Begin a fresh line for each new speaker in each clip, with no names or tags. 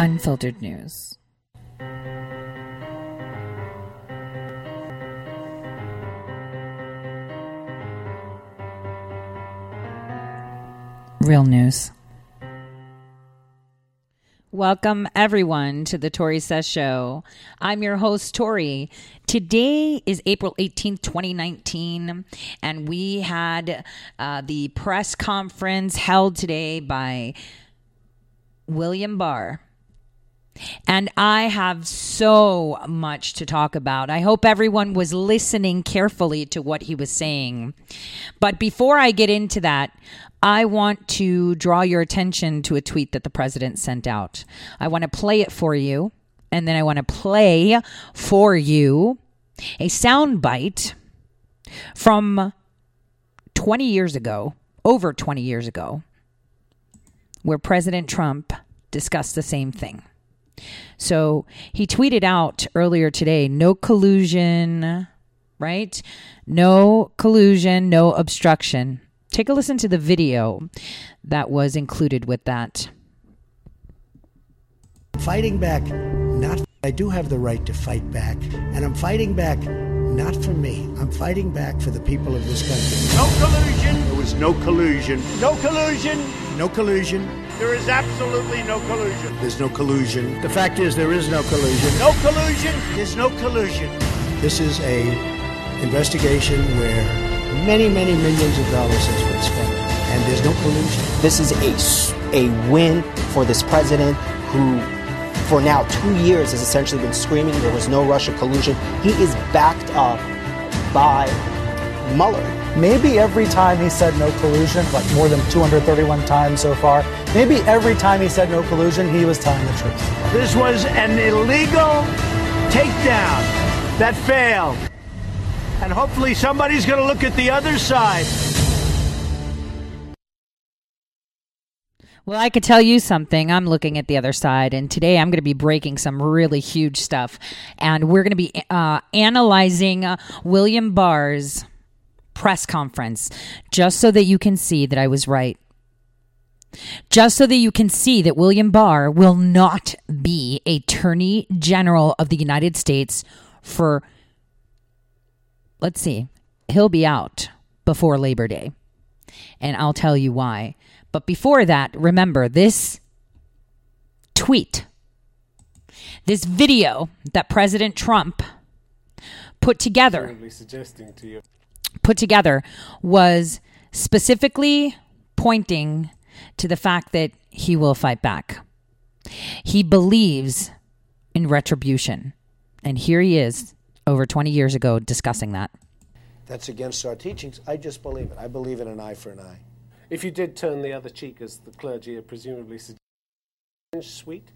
unfiltered news. Real news. Welcome, everyone, to the Tore Says Show. I'm your host, Tore. Today is April 18th, 2019, and we had uh, the press conference held today by William Barr. And I have so much to talk about. I hope everyone was listening carefully to what he was saying. But before I get into that, I want to draw your attention to a tweet that the president sent out. I want to play it for you, and then I want to play for you a soundbite from 20 years ago, over 20 years ago, where President Trump discussed the same thing. So he tweeted out earlier today no collusion, right? No collusion, no obstruction. Take a listen to the video that was included with that.
Fighting back, not. I do have the right to fight back, and I'm fighting back not for me. I'm fighting back for the people of this country.
No collusion.
There was no collusion.
No collusion.
No collusion.
There is absolutely no collusion.
There's no collusion. The fact is, there is no collusion.
No collusion. There's no collusion.
This is a investigation where many, many millions of dollars has been spent, and there's no collusion.
This is a a win for this president who, for now two years, has essentially been screaming there was no Russia collusion. He is backed up by Mueller.
Maybe every time he said no collusion, like more than 231 times so far, maybe every time he said no collusion, he was telling the truth.
This was an illegal takedown that failed. And hopefully somebody's going to look at the other side.
Well, I could tell you something. I'm looking at the other side, and today I'm going to be breaking some really huge stuff. And we're going to be uh, analyzing uh, William Barr's press conference just so that you can see that I was right. Just so that you can see that William Barr will not be Attorney General of the United States for, let's see, he'll be out before Labor Day. And I'll tell you why. But before that, remember this tweet, this video that President Trump put together. Put together was specifically pointing to the fact that he will fight back. He believes in retribution. And here he is over 20 years ago discussing that.
That's against our teachings. I just believe it. I believe in an eye for an eye.
If you did turn the other cheek, as the clergy are presumably suggesting, sweet.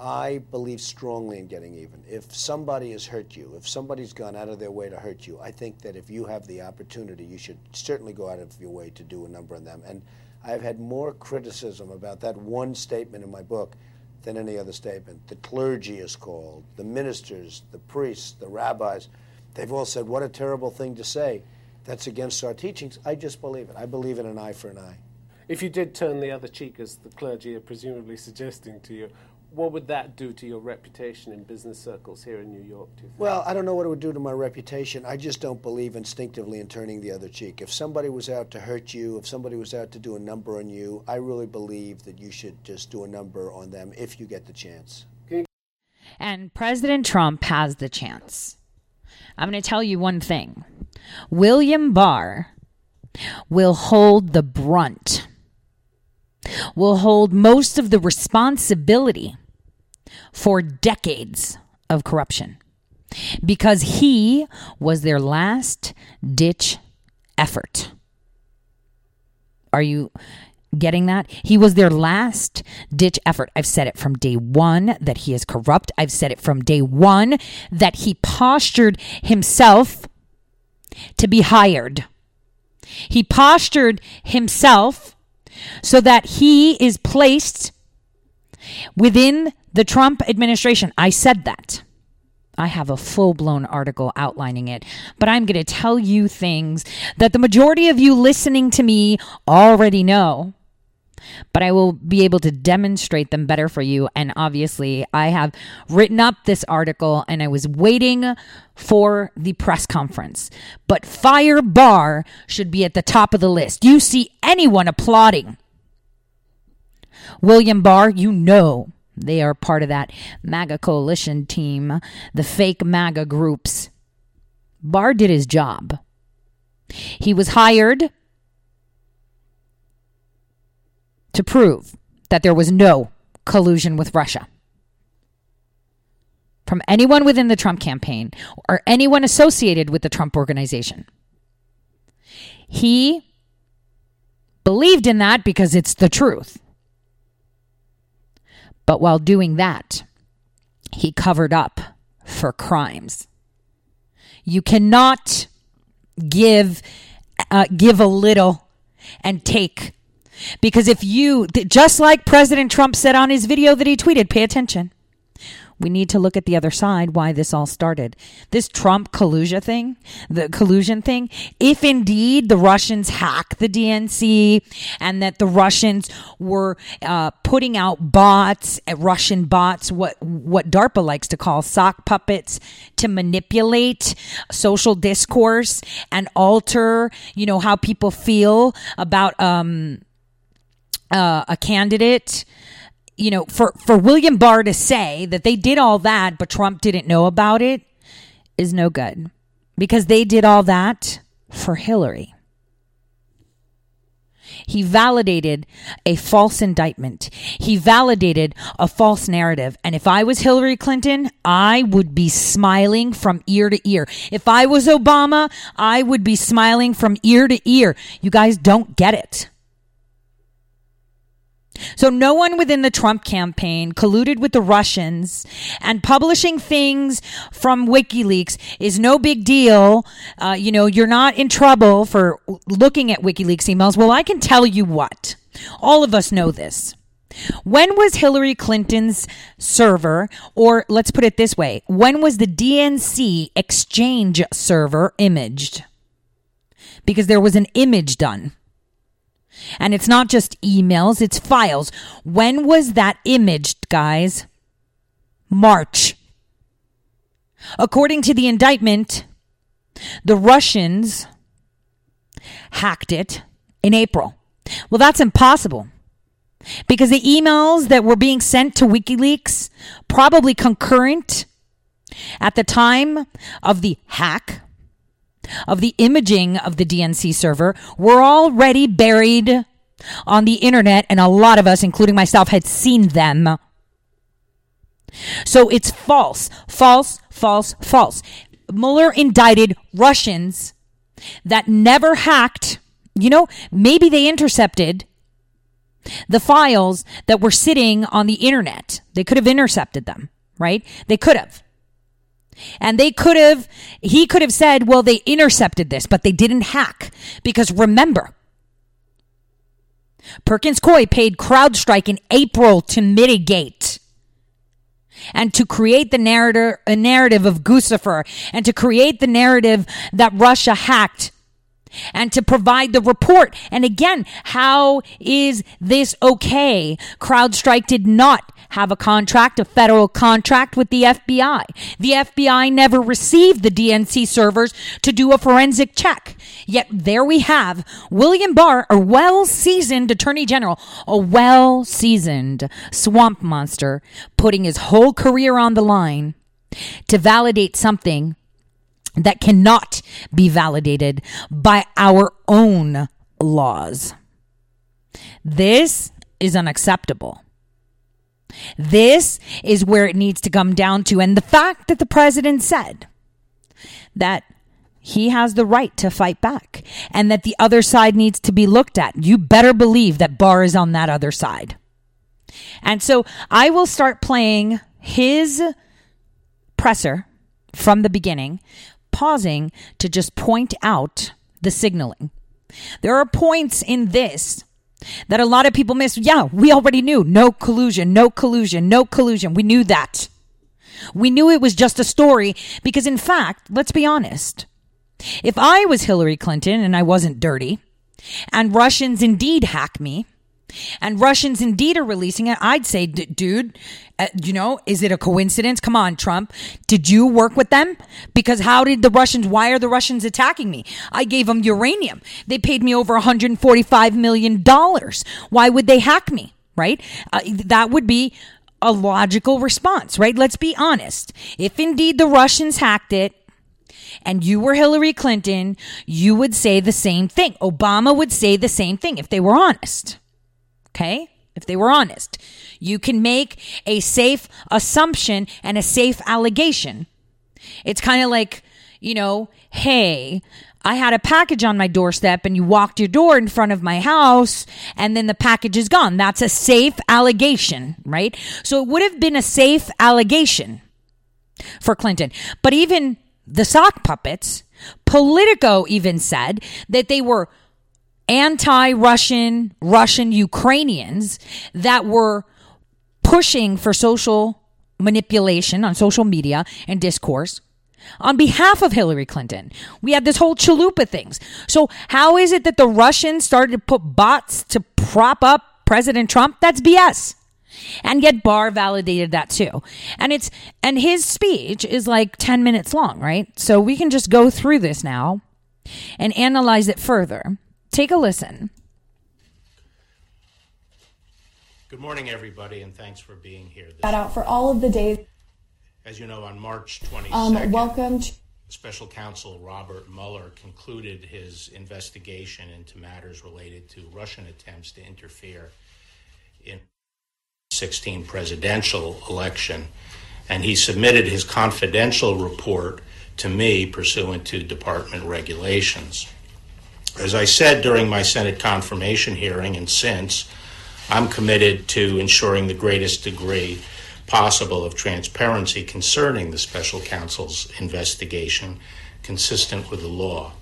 I believe strongly in getting even. If somebody has hurt you, if somebody's gone out of their way to hurt you, I think that if you have the opportunity, you should certainly go out of your way to do a number on them. And I've had more criticism about that one statement in my book than any other statement. The clergy is called, the ministers, the priests, the rabbis. They've all said, what a terrible thing to say. That's against our teachings. I just believe it. I believe in an eye for an eye.
If you did turn the other cheek, as the clergy are presumably suggesting to you, what would that do to your reputation in business circles here in New York? Do you think?
Well, I don't know what it would do to my reputation. I just don't believe instinctively in turning the other cheek. If somebody was out to hurt you, if somebody was out to do a number on you, I really believe that you should just do a number on them if you get the chance.
And President Trump has the chance. I'm going to tell you one thing William Barr will hold the brunt, will hold most of the responsibility for decades of corruption because he was their last ditch effort. Are you getting that? He was their last ditch effort. I've said it from day one that he is corrupt. I've said it from day one that he postured himself to be hired. He postured himself so that he is placed within the Trump administration. I said that. I have a full blown article outlining it, but I'm going to tell you things that the majority of you listening to me already know. But I will be able to demonstrate them better for you. And obviously, I have written up this article and I was waiting for the press conference. But Fire Barr should be at the top of the list. You see anyone applauding William Barr, you know they are part of that MAGA coalition team, the fake MAGA groups. Barr did his job. He was hired to prove that there was no collusion with Russia. From anyone within the Trump campaign or anyone associated with the Trump organization. He believed in that because it's the truth. But while doing that, he covered up for crimes. You cannot give uh, give a little and take because if you just like President Trump said on his video that he tweeted, pay attention we need to look at the other side why this all started. This Trump collusion thing, the collusion thing, if indeed the Russians hack the DNC and that the Russians were uh, putting out bots, uh, Russian bots, what what DARPA likes to call sock puppets, to manipulate social discourse and alter, you know, how people feel about um, uh, a candidate you know, for, for William Barr to say that they did all that, but Trump didn't know about it is no good because they did all that for Hillary. He validated a false indictment. He validated a false narrative. And if I was Hillary Clinton, I would be smiling from ear to ear. If I was Obama, I would be smiling from ear to ear. You guys don't get it. So no one within the Trump campaign colluded with the Russians and publishing things from WikiLeaks is no big deal. Uh, you know, you're not in trouble for looking at WikiLeaks emails. Well, I can tell you what. All of us know this. When was Hillary Clinton's server, or let's put it this way, when was the DNC exchange server imaged? Because there was an image done. And it's not just emails, it's files. When was that imaged, guys? March. According to the indictment, the Russians hacked it in April. Well, that's impossible because the emails that were being sent to WikiLeaks, probably concurrent at the time of the hack, of the imaging of the DNC server were already buried on the internet, and a lot of us, including myself, had seen them. So it's false, false, false, false. Mueller indicted Russians that never hacked. You know, maybe they intercepted the files that were sitting on the internet. They could have intercepted them, right? They could have. And they could have, he could have said, well, they intercepted this, but they didn't hack. Because remember, Perkins Coie paid CrowdStrike in April to mitigate and to create the narrative, a narrative of Guccifer and to create the narrative that Russia hacked and to provide the report. And again, how is this okay? CrowdStrike did not have a contract, a federal contract with the FBI. The FBI never received the DNC servers to do a forensic check. Yet there we have William Barr, a well seasoned attorney general, a well seasoned swamp monster, putting his whole career on the line to validate something that cannot be validated by our own laws. This is unacceptable. This is where it needs to come down to. And the fact that the president said that he has the right to fight back and that the other side needs to be looked at. You better believe that Barr is on that other side. And so I will start playing his presser from the beginning, pausing to just point out the signaling. There are points in this that a lot of people miss. Yeah, we already knew no collusion, no collusion, no collusion. We knew that. We knew it was just a story because, in fact, let's be honest. If I was Hillary Clinton and I wasn't dirty, and Russians indeed hack me, and Russians indeed are releasing it, I'd say, dude, uh, you know, is it a coincidence? Come on, Trump. Did you work with them? Because how did the Russians, why are the Russians attacking me? I gave them uranium. They paid me over $145 million. Why would they hack me? Right? Uh, that would be a logical response, right? Let's be honest. If indeed the Russians hacked it, and you were Hillary Clinton, you would say the same thing. Obama would say the same thing if they were honest. Okay? If they were honest, you can make a safe assumption and a safe allegation. It's kind of like, you know, hey, I had a package on my doorstep and you walked your door in front of my house and then the package is gone. That's a safe allegation, right? So it would have been a safe allegation for Clinton. But even the sock puppets, Politico even said that they were anti Russian, Russian Ukrainians that were pushing for social manipulation on social media and discourse on behalf of Hillary Clinton. We had this whole Chalupa things. So how is it that the Russians started to put bots to prop up President Trump? That's BS. And yet Barr validated that too. And it's and his speech is like 10 minutes long, right? So we can just go through this now and analyze it further. Take a listen.
Good morning, everybody, and thanks for being here.
Shout out for all of the days.
As you know, on March 22nd,
um, welcome. To-
Special Counsel Robert Mueller concluded his investigation into matters related to Russian attempts to interfere in 16 presidential election, and he submitted his confidential report to me pursuant to department regulations. As I said during my Senate confirmation hearing and since, I'm committed to ensuring the greatest degree possible of transparency concerning the special counsel's investigation consistent with the law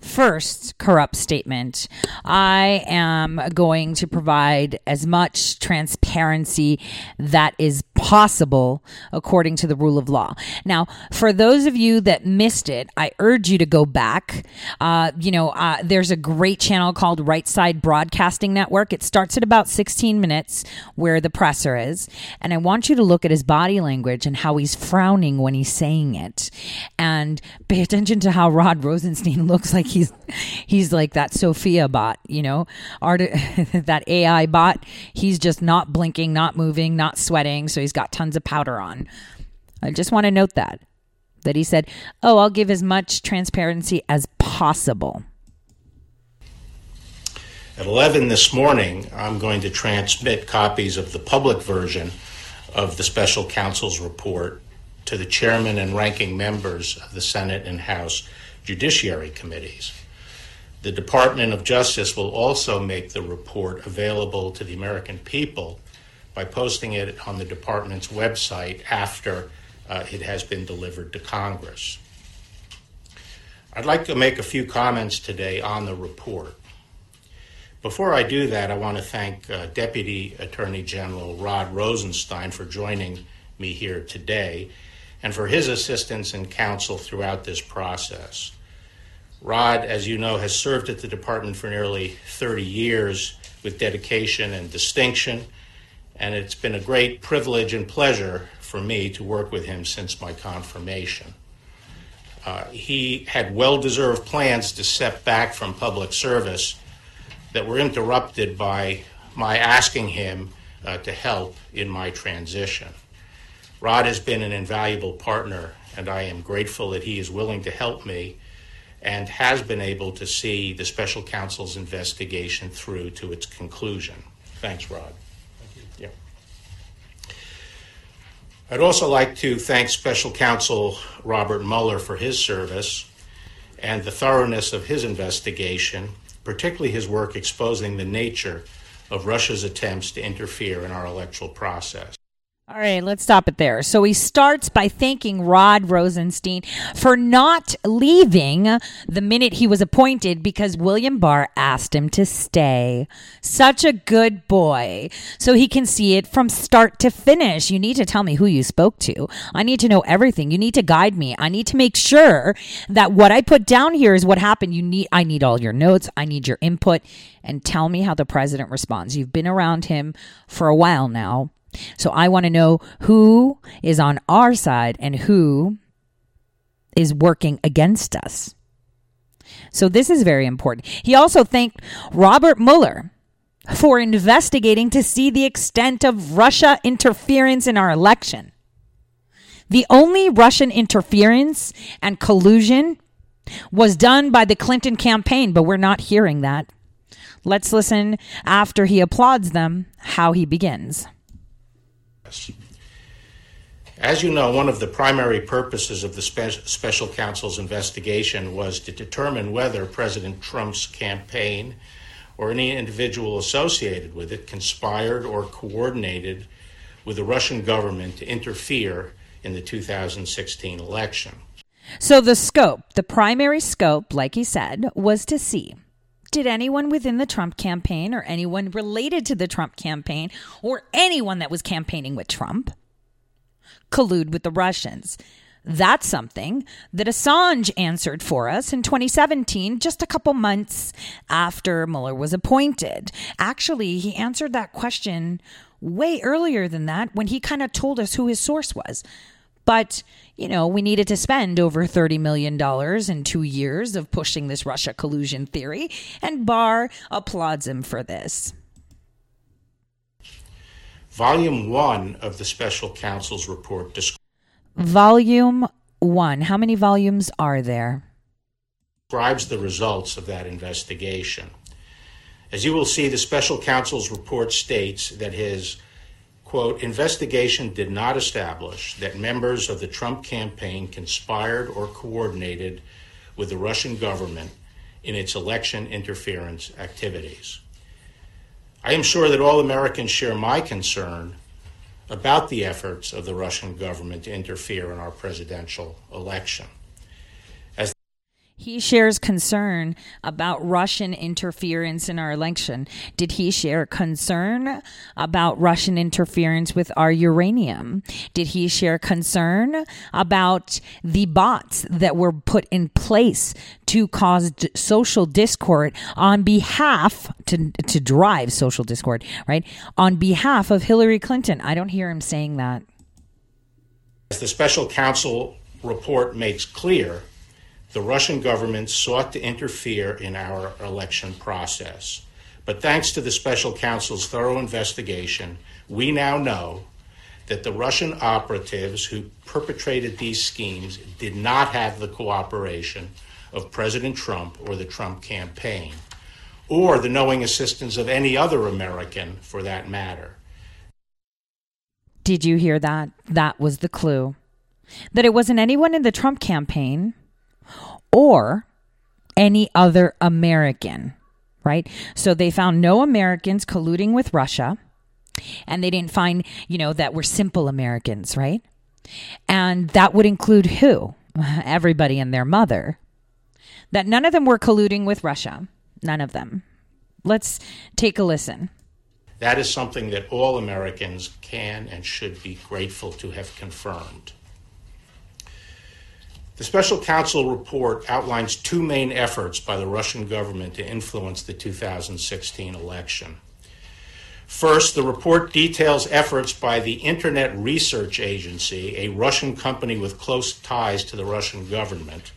first corrupt statement. I am going to provide as much transparency that is possible according to the rule of law. Now, for those of you that missed it, I urge you to go back. Uh, you know, uh, there's a great channel called Right Side Broadcasting Network. It starts at about 16 minutes where the presser is. And I want you to look at his body language and how he's frowning when he's saying it. And pay attention to how Rod Rosenstein looks like he's he's like that Sophia bot, you know, art that AI bot. He's just not blinking, not moving, not sweating, so he's got tons of powder on. I just want to note that that he said, "Oh, I'll give as much transparency as possible."
At 11 this morning, I'm going to transmit copies of the public version of the special counsel's report to the chairman and ranking members of the Senate and House Judiciary Committees. The Department of Justice will also make the report available to the American people by posting it on the department's website after uh, it has been delivered to Congress. I'd like to make a few comments today on the report. Before I do that, I want to thank uh, Deputy Attorney General Rod Rosenstein for joining me here today and for his assistance and counsel throughout this process. Rod, as you know, has served at the department for nearly 30 years with dedication and distinction, and it's been a great privilege and pleasure for me to work with him since my confirmation. Uh, he had well deserved plans to step back from public service that were interrupted by my asking him uh, to help in my transition. Rod has been an invaluable partner, and I am grateful that he is willing to help me and has been able to see the special counsel's investigation through to its conclusion. Thanks, Rod. Thank you. Yeah. I'd also like to thank Special Counsel Robert Mueller for his service and the thoroughness of his investigation, particularly his work exposing the nature of Russia's attempts to interfere in our electoral process.
All right, let's stop it there. So he starts by thanking Rod Rosenstein for not leaving the minute he was appointed because William Barr asked him to stay. Such a good boy. So he can see it from start to finish. You need to tell me who you spoke to. I need to know everything. You need to guide me. I need to make sure that what I put down here is what happened. You need I need all your notes. I need your input and tell me how the president responds. You've been around him for a while now. So I want to know who is on our side and who is working against us. So this is very important. He also thanked Robert Mueller for investigating to see the extent of Russia interference in our election. The only Russian interference and collusion was done by the Clinton campaign, but we're not hearing that. Let's listen after he applauds them how he begins.
As you know, one of the primary purposes of the spe- special counsel's investigation was to determine whether President Trump's campaign or any individual associated with it conspired or coordinated with the Russian government to interfere in the 2016 election.
So, the scope, the primary scope, like he said, was to see did anyone within the Trump campaign or anyone related to the Trump campaign or anyone that was campaigning with Trump collude with the Russians? That's something that Assange answered for us in 2017, just a couple months after Mueller was appointed. Actually, he answered that question way earlier than that when he kind of told us who his source was. But, you know, we needed to spend over $30 million in two years of pushing this Russia collusion theory, and Barr applauds him for this.
Volume 1 of the special counsel's report describes.
Volume 1. How many volumes are there?
Describes the results of that investigation. As you will see, the special counsel's report states that his quote, investigation did not establish that members of the Trump campaign conspired or coordinated with the Russian government in its election interference activities. I am sure that all Americans share my concern about the efforts of the Russian government to interfere in our presidential election.
He shares concern about Russian interference in our election. Did he share concern about Russian interference with our uranium? Did he share concern about the bots that were put in place to cause d- social discord on behalf to to drive social discord, right? On behalf of Hillary Clinton. I don't hear him saying that.
As the special counsel report makes clear, the Russian government sought to interfere in our election process. But thanks to the special counsel's thorough investigation, we now know that the Russian operatives who perpetrated these schemes did not have the cooperation of President Trump or the Trump campaign, or the knowing assistance of any other American for that matter.
Did you hear that? That was the clue. That it wasn't anyone in the Trump campaign or any other American, right? So they found no Americans colluding with Russia, and they didn't find, you know, that were simple Americans, right? And that would include who? Everybody and their mother. That none of them were colluding with Russia. None of them. Let's take a listen.
That is something that all Americans can and should be grateful to have confirmed. The special counsel report outlines two main efforts by the Russian government to influence the 2016 election. First, the report details efforts by the Internet Research Agency, a Russian company with close ties to the Russian government,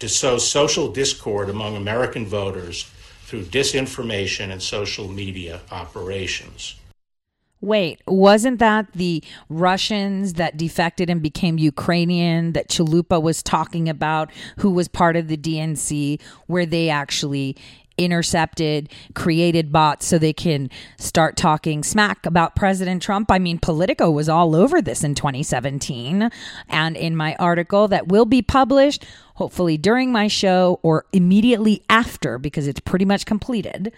to sow social discord among American voters through disinformation and social media operations.
Wait, wasn't that the Russians that defected and became Ukrainian that Chalupa was talking about, who was part of the DNC, where they actually intercepted, created bots so they can start talking smack about President Trump. I mean, Politico was all over this in 2017. And in my article that will be published, hopefully during my show or immediately after, because it's pretty much completed,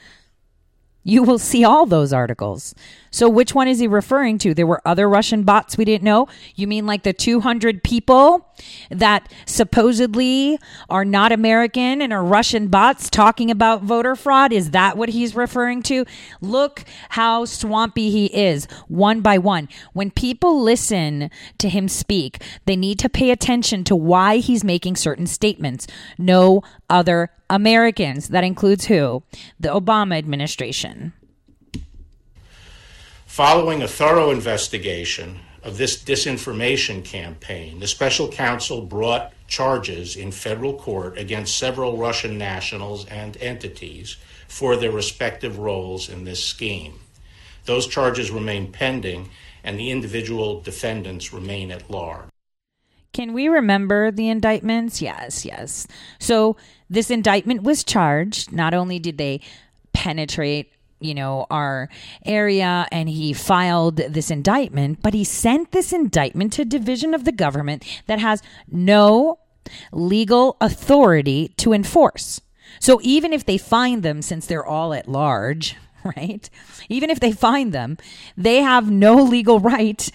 you will see all those articles. So, which one is he referring to? There were other Russian bots we didn't know. You mean like the 200 people that supposedly are not American and are Russian bots talking about voter fraud? Is that what he's referring to? Look how swampy he is, one by one. When people listen to him speak, they need to pay attention to why he's making certain statements. No other Americans. That includes who? The Obama administration.
Following a thorough investigation of this disinformation campaign, the special counsel brought charges in federal court against several Russian nationals and entities for their respective roles in this scheme. Those charges remain pending, and the individual defendants remain at large.
Can we remember the indictments? Yes, yes. So this indictment was charged. Not only did they penetrate you know our area and he filed this indictment but he sent this indictment to division of the government that has no legal authority to enforce so even if they find them since they're all at large right even if they find them they have no legal right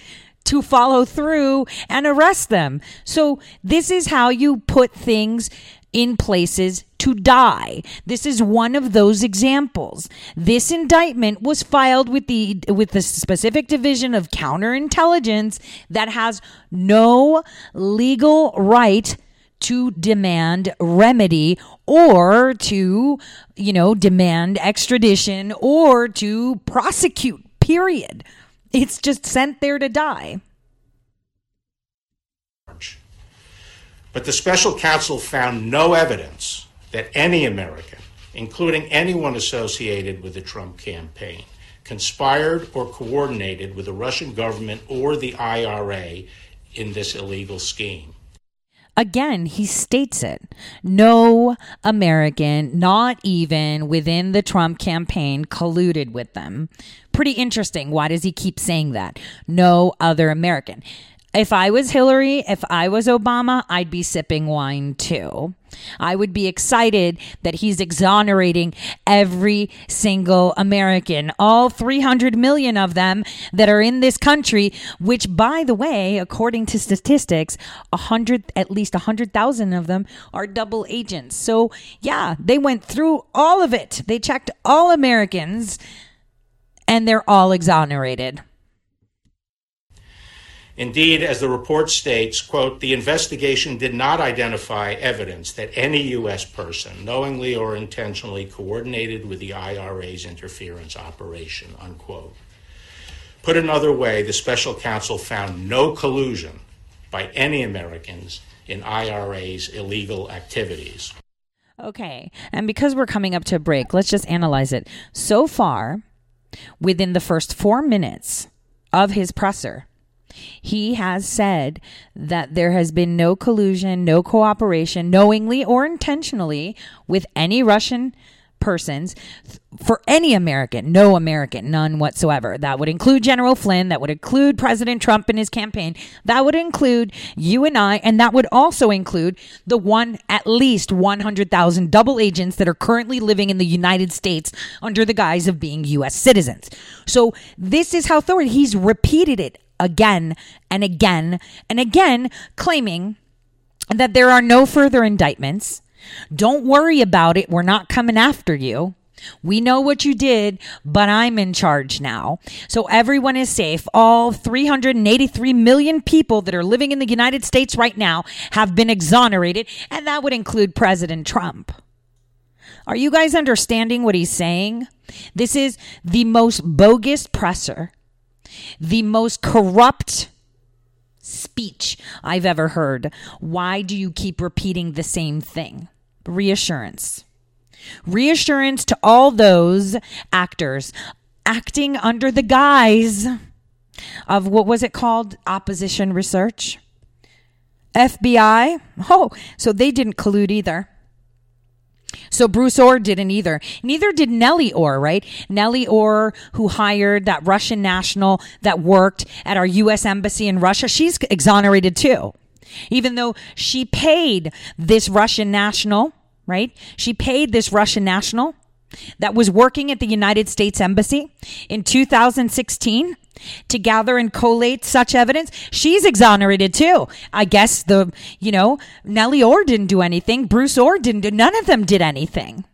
to follow through and arrest them. So this is how you put things in places to die. This is one of those examples. This indictment was filed with the with the specific division of counterintelligence that has no legal right to demand remedy or to, you know, demand extradition or to prosecute. Period. It's just sent there to die.
But the special counsel found no evidence that any American, including anyone associated with the Trump campaign, conspired or coordinated with the Russian government or the IRA in this illegal scheme.
Again, he states it. No American, not even within the Trump campaign, colluded with them. Pretty interesting. Why does he keep saying that? No other American. If I was Hillary, if I was Obama, I'd be sipping wine too. I would be excited that he's exonerating every single American, all 300 million of them that are in this country, which by the way, according to statistics, 100 at least 100,000 of them are double agents. So, yeah, they went through all of it. They checked all Americans and they're all exonerated.
Indeed, as the report states, quote, the investigation did not identify evidence that any U.S. person knowingly or intentionally coordinated with the IRA's interference operation, unquote. Put another way, the special counsel found no collusion by any Americans in IRA's illegal activities.
Okay, and because we're coming up to a break, let's just analyze it. So far, within the first four minutes of his presser, he has said that there has been no collusion, no cooperation, knowingly or intentionally, with any Russian persons for any American, no American, none whatsoever. That would include General Flynn, that would include President Trump and his campaign, that would include you and I, and that would also include the one, at least 100,000 double agents that are currently living in the United States under the guise of being U.S. citizens. So this is how thorough he's repeated it again and again and again, claiming that there are no further indictments. Don't worry about it. We're not coming after you. We know what you did, but I'm in charge now. So everyone is safe. All 383 million people that are living in the United States right now have been exonerated, and that would include President Trump. Are you guys understanding what he's saying? This is the most bogus presser the most corrupt speech I've ever heard. Why do you keep repeating the same thing? Reassurance. Reassurance to all those actors acting under the guise of what was it called? Opposition research. FBI. Oh, so they didn't collude either. So Bruce Ohr didn't either. Neither did Nellie Ohr, right? Nellie Ohr, who hired that Russian national that worked at our U.S. embassy in Russia, she's exonerated too. Even though she paid this Russian national, right? She paid this Russian national that was working at the United States Embassy in 2016 to gather and collate such evidence. She's exonerated too. I guess the, you know, Nellie Ohr didn't do anything. Bruce Ohr didn't do, none of them did anything.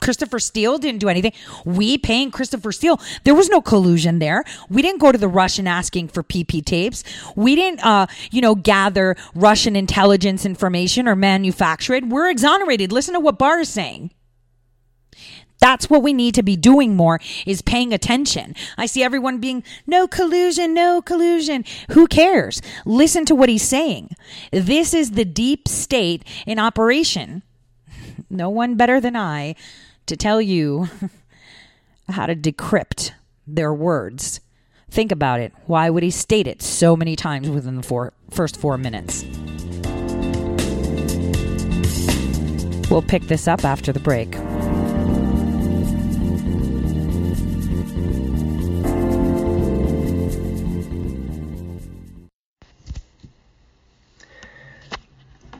Christopher Steele didn't do anything. We paying Christopher Steele. There was no collusion there. We didn't go to the Russian asking for PP tapes. We didn't, uh, you know, gather Russian intelligence information or manufacture it. We're exonerated. Listen to what Barr is saying. That's what we need to be doing more is paying attention. I see everyone being no collusion, no collusion. Who cares? Listen to what he's saying. This is the deep state in operation. No one better than I to tell you how to decrypt their words. Think about it. Why would he state it so many times within the four, first four minutes? We'll pick this up after the break.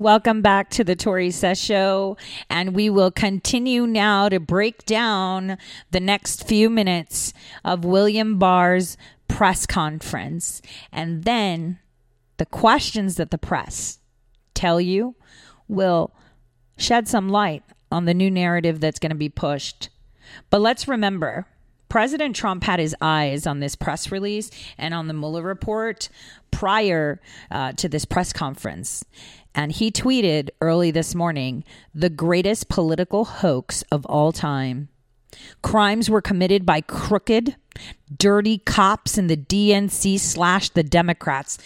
Welcome back to the Tore Says Show, and we will continue now to break down the next few minutes of William Barr's press conference, and then the questions that the press tell you will shed some light on the new narrative that's going to be pushed. But let's remember President Trump had his eyes on this press release and on the Mueller report prior uh, to this press conference. And he tweeted early this morning the greatest political hoax of all time. Crimes were committed by crooked, dirty cops in the DNC slash the Democrats.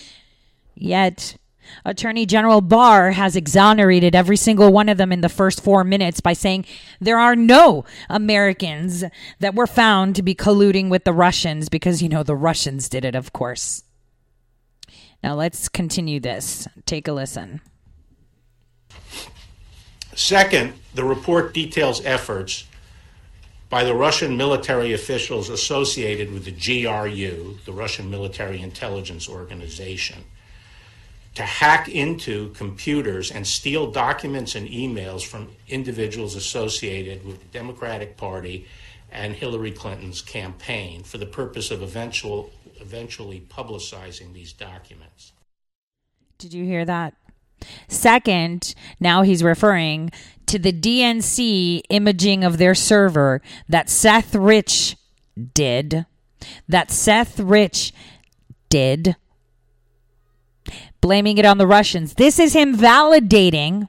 Yet, Attorney General Barr has exonerated every single one of them in the first four minutes by saying there are no Americans that were found to be colluding with the Russians because, you know, the Russians did it, of course. Now let's continue this. Take a listen.
Second, the report details efforts by the Russian military officials associated with the GRU, the Russian Military Intelligence Organization, to hack into computers and steal documents and emails from individuals associated with the Democratic Party and Hillary Clinton's campaign for the purpose of eventual, eventually publicizing these documents.
Did you hear that? Second, now he's referring to the DNC imaging of their server that Seth Rich did. That Seth Rich did. Blaming it on the Russians. This is him validating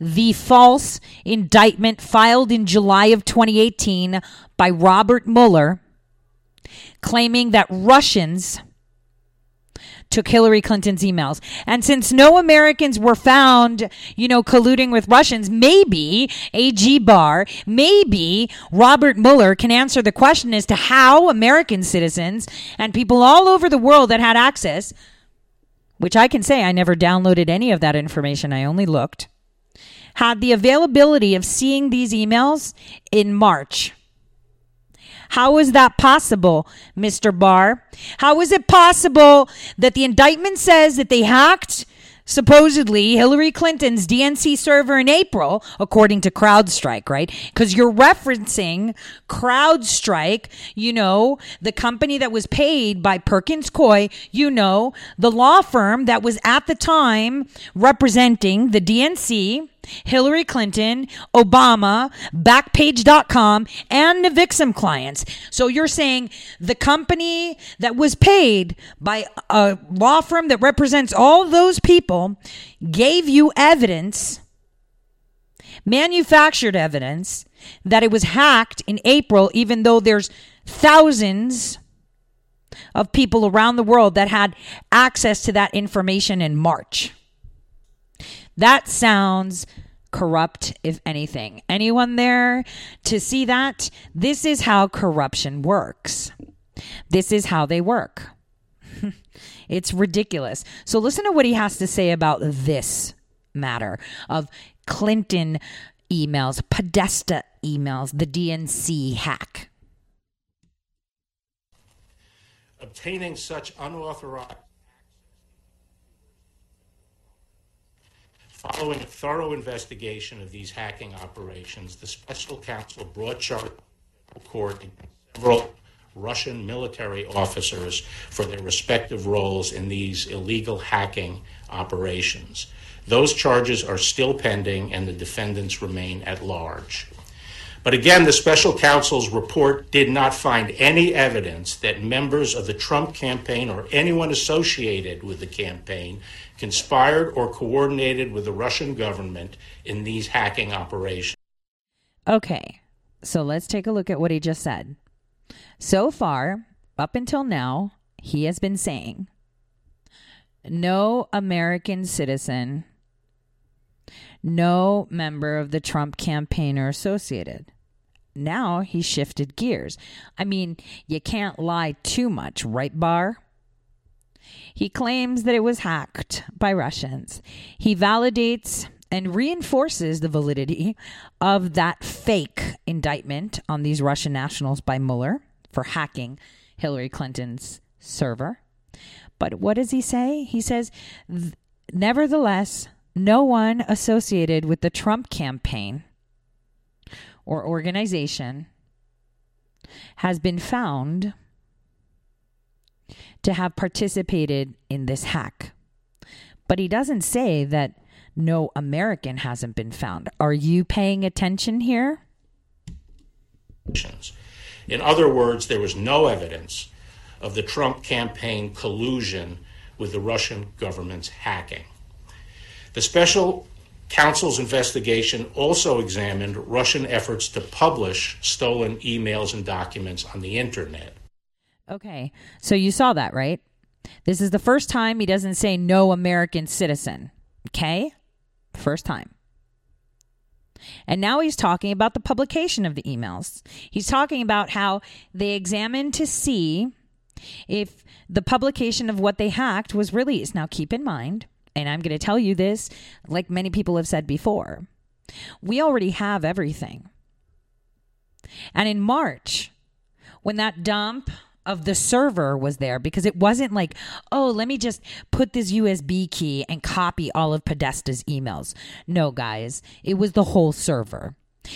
the false indictment filed in July of 2018 by Robert Mueller, claiming that Russians took Hillary Clinton's emails. And since no Americans were found, you know, colluding with Russians, maybe AG Barr, maybe Robert Mueller can answer the question as to how American citizens and people all over the world that had access, which I can say I never downloaded any of that information, I only looked, had the availability of seeing these emails in March. How is that possible, Mr. Barr? How is it possible that the indictment says that they hacked supposedly Hillary Clinton's DNC server in April, according to CrowdStrike, right? Because you're referencing CrowdStrike, you know, the company that was paid by Perkins Coie, you know, the law firm that was at the time representing the DNC. Hillary Clinton, Obama, Backpage.com, and NXIVM clients. So you're saying the company that was paid by a law firm that represents all those people gave you evidence, manufactured evidence, that it was hacked in April, even though there's thousands of people around the world that had access to that information in March. That sounds corrupt, if anything. Anyone there to see that? This is how corruption works. This is how they work. it's ridiculous. So, listen to what he has to say about this matter of Clinton emails, Podesta emails, the DNC hack.
Obtaining such unauthorized Following a thorough investigation of these hacking operations, the special counsel brought charges to court against several Russian military officers for their respective roles in these illegal hacking operations. Those charges are still pending, and the defendants remain at large. But again, the special counsel's report did not find any evidence that members of the Trump campaign or anyone associated with the campaign conspired or coordinated with the Russian government in these hacking operations.
Okay, so let's take a look at what he just said. So far, up until now, he has been saying no American citizen, no member of the Trump campaign are associated. Now he shifted gears. I mean, you can't lie too much, right, Barr? He claims that it was hacked by Russians. He validates and reinforces the validity of that fake indictment on these Russian nationals by Mueller for hacking Hillary Clinton's server. But what does he say? He says, nevertheless, no one associated with the Trump campaign or organization has been found to have participated in this hack. But he doesn't say that no American hasn't been found. Are you paying attention here?
In other words, there was no evidence of the Trump campaign collusion with the Russian government's hacking. The special counsel's investigation also examined Russian efforts to publish stolen emails and documents on the internet.
Okay, so you saw that, right? This is the first time he doesn't say no American citizen. Okay? First time. And now he's talking about the publication of the emails. He's talking about how they examined to see if the publication of what they hacked was released. Now, keep in mind, and I'm going to tell you this like many people have said before, we already have everything. And in March, when that dump of the server was there because it wasn't like, oh, let me just put this USB key and copy all of Podesta's emails. No, guys, it was the whole server.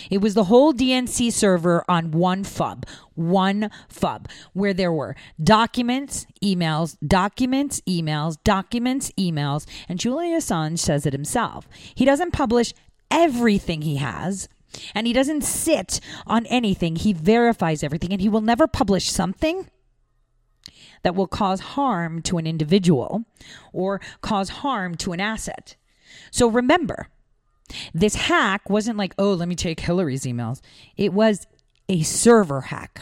It was the whole DNC server on one FUB, one FUB, where there were documents, emails, documents, emails, documents, emails. And Julian Assange says it himself. He doesn't publish everything he has. And he doesn't sit on anything. He verifies everything. And he will never publish something that will cause harm to an individual or cause harm to an asset. So remember, this hack wasn't like, oh, let me take Hillary's emails. It was a server hack.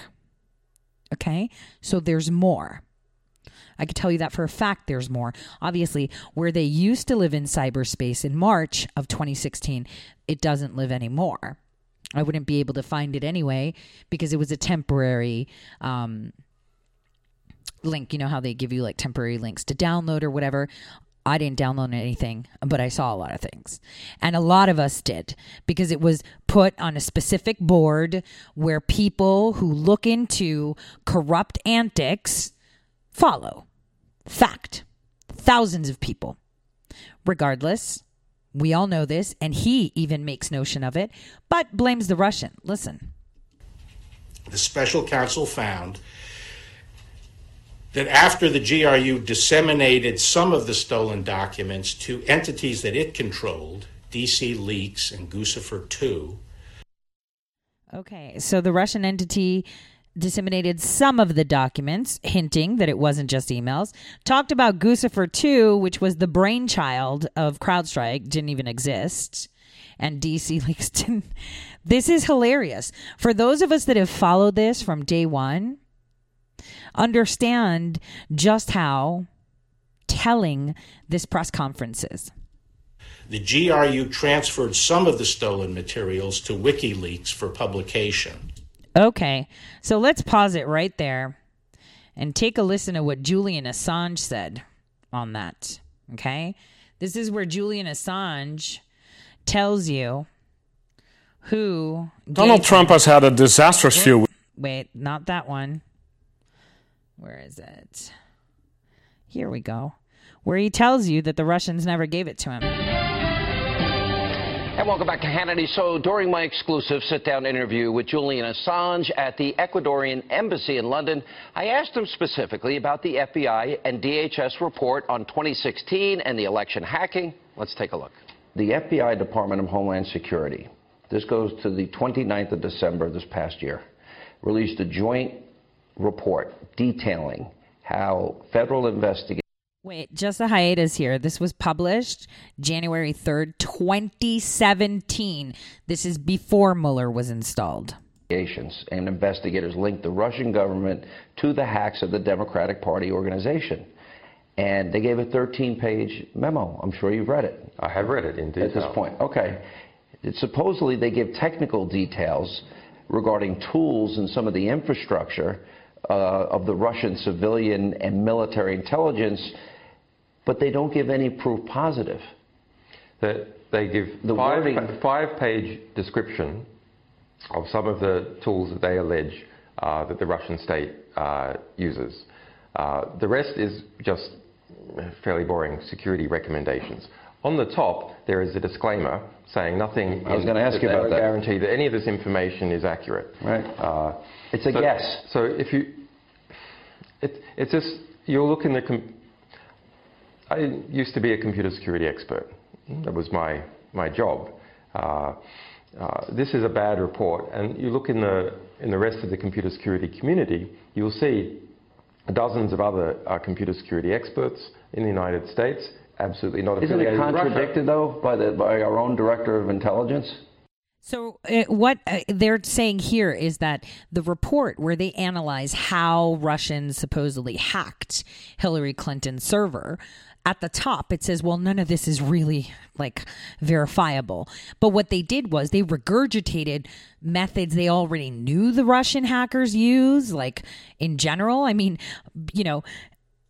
Okay? So there's more. I can tell you that for a fact there's more. Obviously, where they used to live in cyberspace in March of 2016, it doesn't live anymore. I wouldn't be able to find it anyway because it was a temporary um, link. You know how they give you like temporary links to download or whatever. I didn't download anything, but I saw a lot of things. And a lot of us did because it was put on a specific board where people who look into corrupt antics follow. Fact. Thousands of people. Regardless, we all know this, and he even makes notion of it, but blames the Russian. Listen.
The special counsel found that after the GRU disseminated some of the stolen documents to entities that it controlled, DC Leaks and Guccifer 2.
Okay, so the Russian entity disseminated some of the documents, hinting that it wasn't just emails. Talked about Guccifer 2, which was the brainchild of CrowdStrike, didn't even exist. And DC Leaks didn't. This is hilarious. For those of us that have followed this from day one, understand just how telling this press conference is.
The GRU transferred some of the stolen materials to WikiLeaks for publication.
Okay, so let's pause it right there and take a listen to what Julian Assange said on that. Okay, this is where Julian Assange tells you who
Donald Trump has had a disastrous few.
Wait, not that one. Where is it? Here we go. Where he tells you that the Russians never gave it to him.
And welcome back to Hannity. So during my exclusive sit-down interview with Julian Assange at the Ecuadorian Embassy in London, I asked him specifically about the FBI and DHS report on 2016 and the election hacking. Let's take a look. The FBI Department of Homeland Security, this goes to the 29th of December this past year, released a joint report detailing how federal investigators.
Wait, just a hiatus here. This was published January 3rd, 2017. This is before Mueller was installed.
And investigators linked the Russian government to the hacks of the Democratic Party organization. And they gave a 13 page memo. I'm sure you've read it.
I have read it in detail.
At this point. Okay. It, supposedly, they give technical details regarding tools and some of the infrastructure uh, of the Russian civilian and military intelligence, but they don't give any proof positive.
That they give the five, pa- five page description of some of the tools that they allege uh, that the Russian state uh, uses. Uh, the rest is just fairly boring security recommendations. On the top, there is a disclaimer saying nothing.
I was going to ask you about that.
Guarantee that any of this information is accurate.
Right. It's a
so,
guess.
So if you, it, it's just you look in the. Com- I used to be a computer security expert. That was my my job. Uh, uh, this is a bad report. And you look in the, in the rest of the computer security community, you'll see dozens of other uh, computer security experts in the United States, absolutely not
Isn't
affiliated
it contradicted, though, by, the, by our own director of intelligence?
So, uh, what uh, they're saying here is that the report where they analyze how Russians supposedly hacked Hillary Clinton's server, at the top it says, well, none of this is really like verifiable. But what they did was they regurgitated methods they already knew the Russian hackers use, like in general. I mean, you know,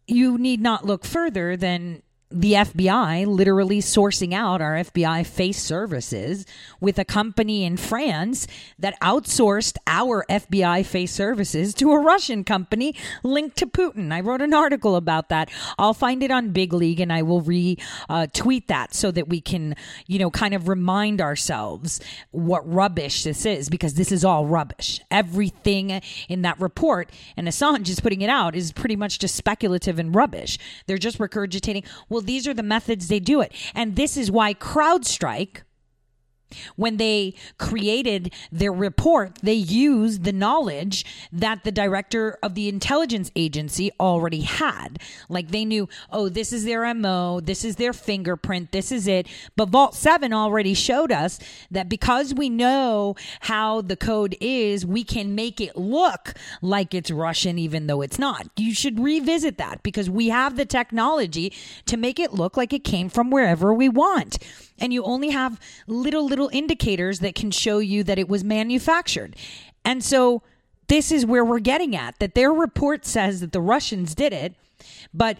you need not look further than the FBI literally sourcing out our FBI face services with a company in France that outsourced our FBI face services to a Russian company linked to Putin. I wrote an article about that. I'll find it on Big League and I will re uh, that so that we can, you know, kind of remind ourselves what rubbish this is because this is all rubbish. Everything in that report, and Assange is putting it out, is pretty much just speculative and rubbish. They're just regurgitating, well, these are the methods they do it. And this is why CrowdStrike, when they created their report, they used the knowledge that the director of the intelligence agency already had. Like they knew, oh, this is their MO, this is their fingerprint, this is it. But Vault 7 already showed us that because we know how the code is, we can make it look like it's Russian, even though it's not. You should revisit that because we have the technology to make it look like it came from wherever we want and you only have little little indicators that can show you that it was manufactured. And so this is where we're getting at that their report says that the Russians did it, but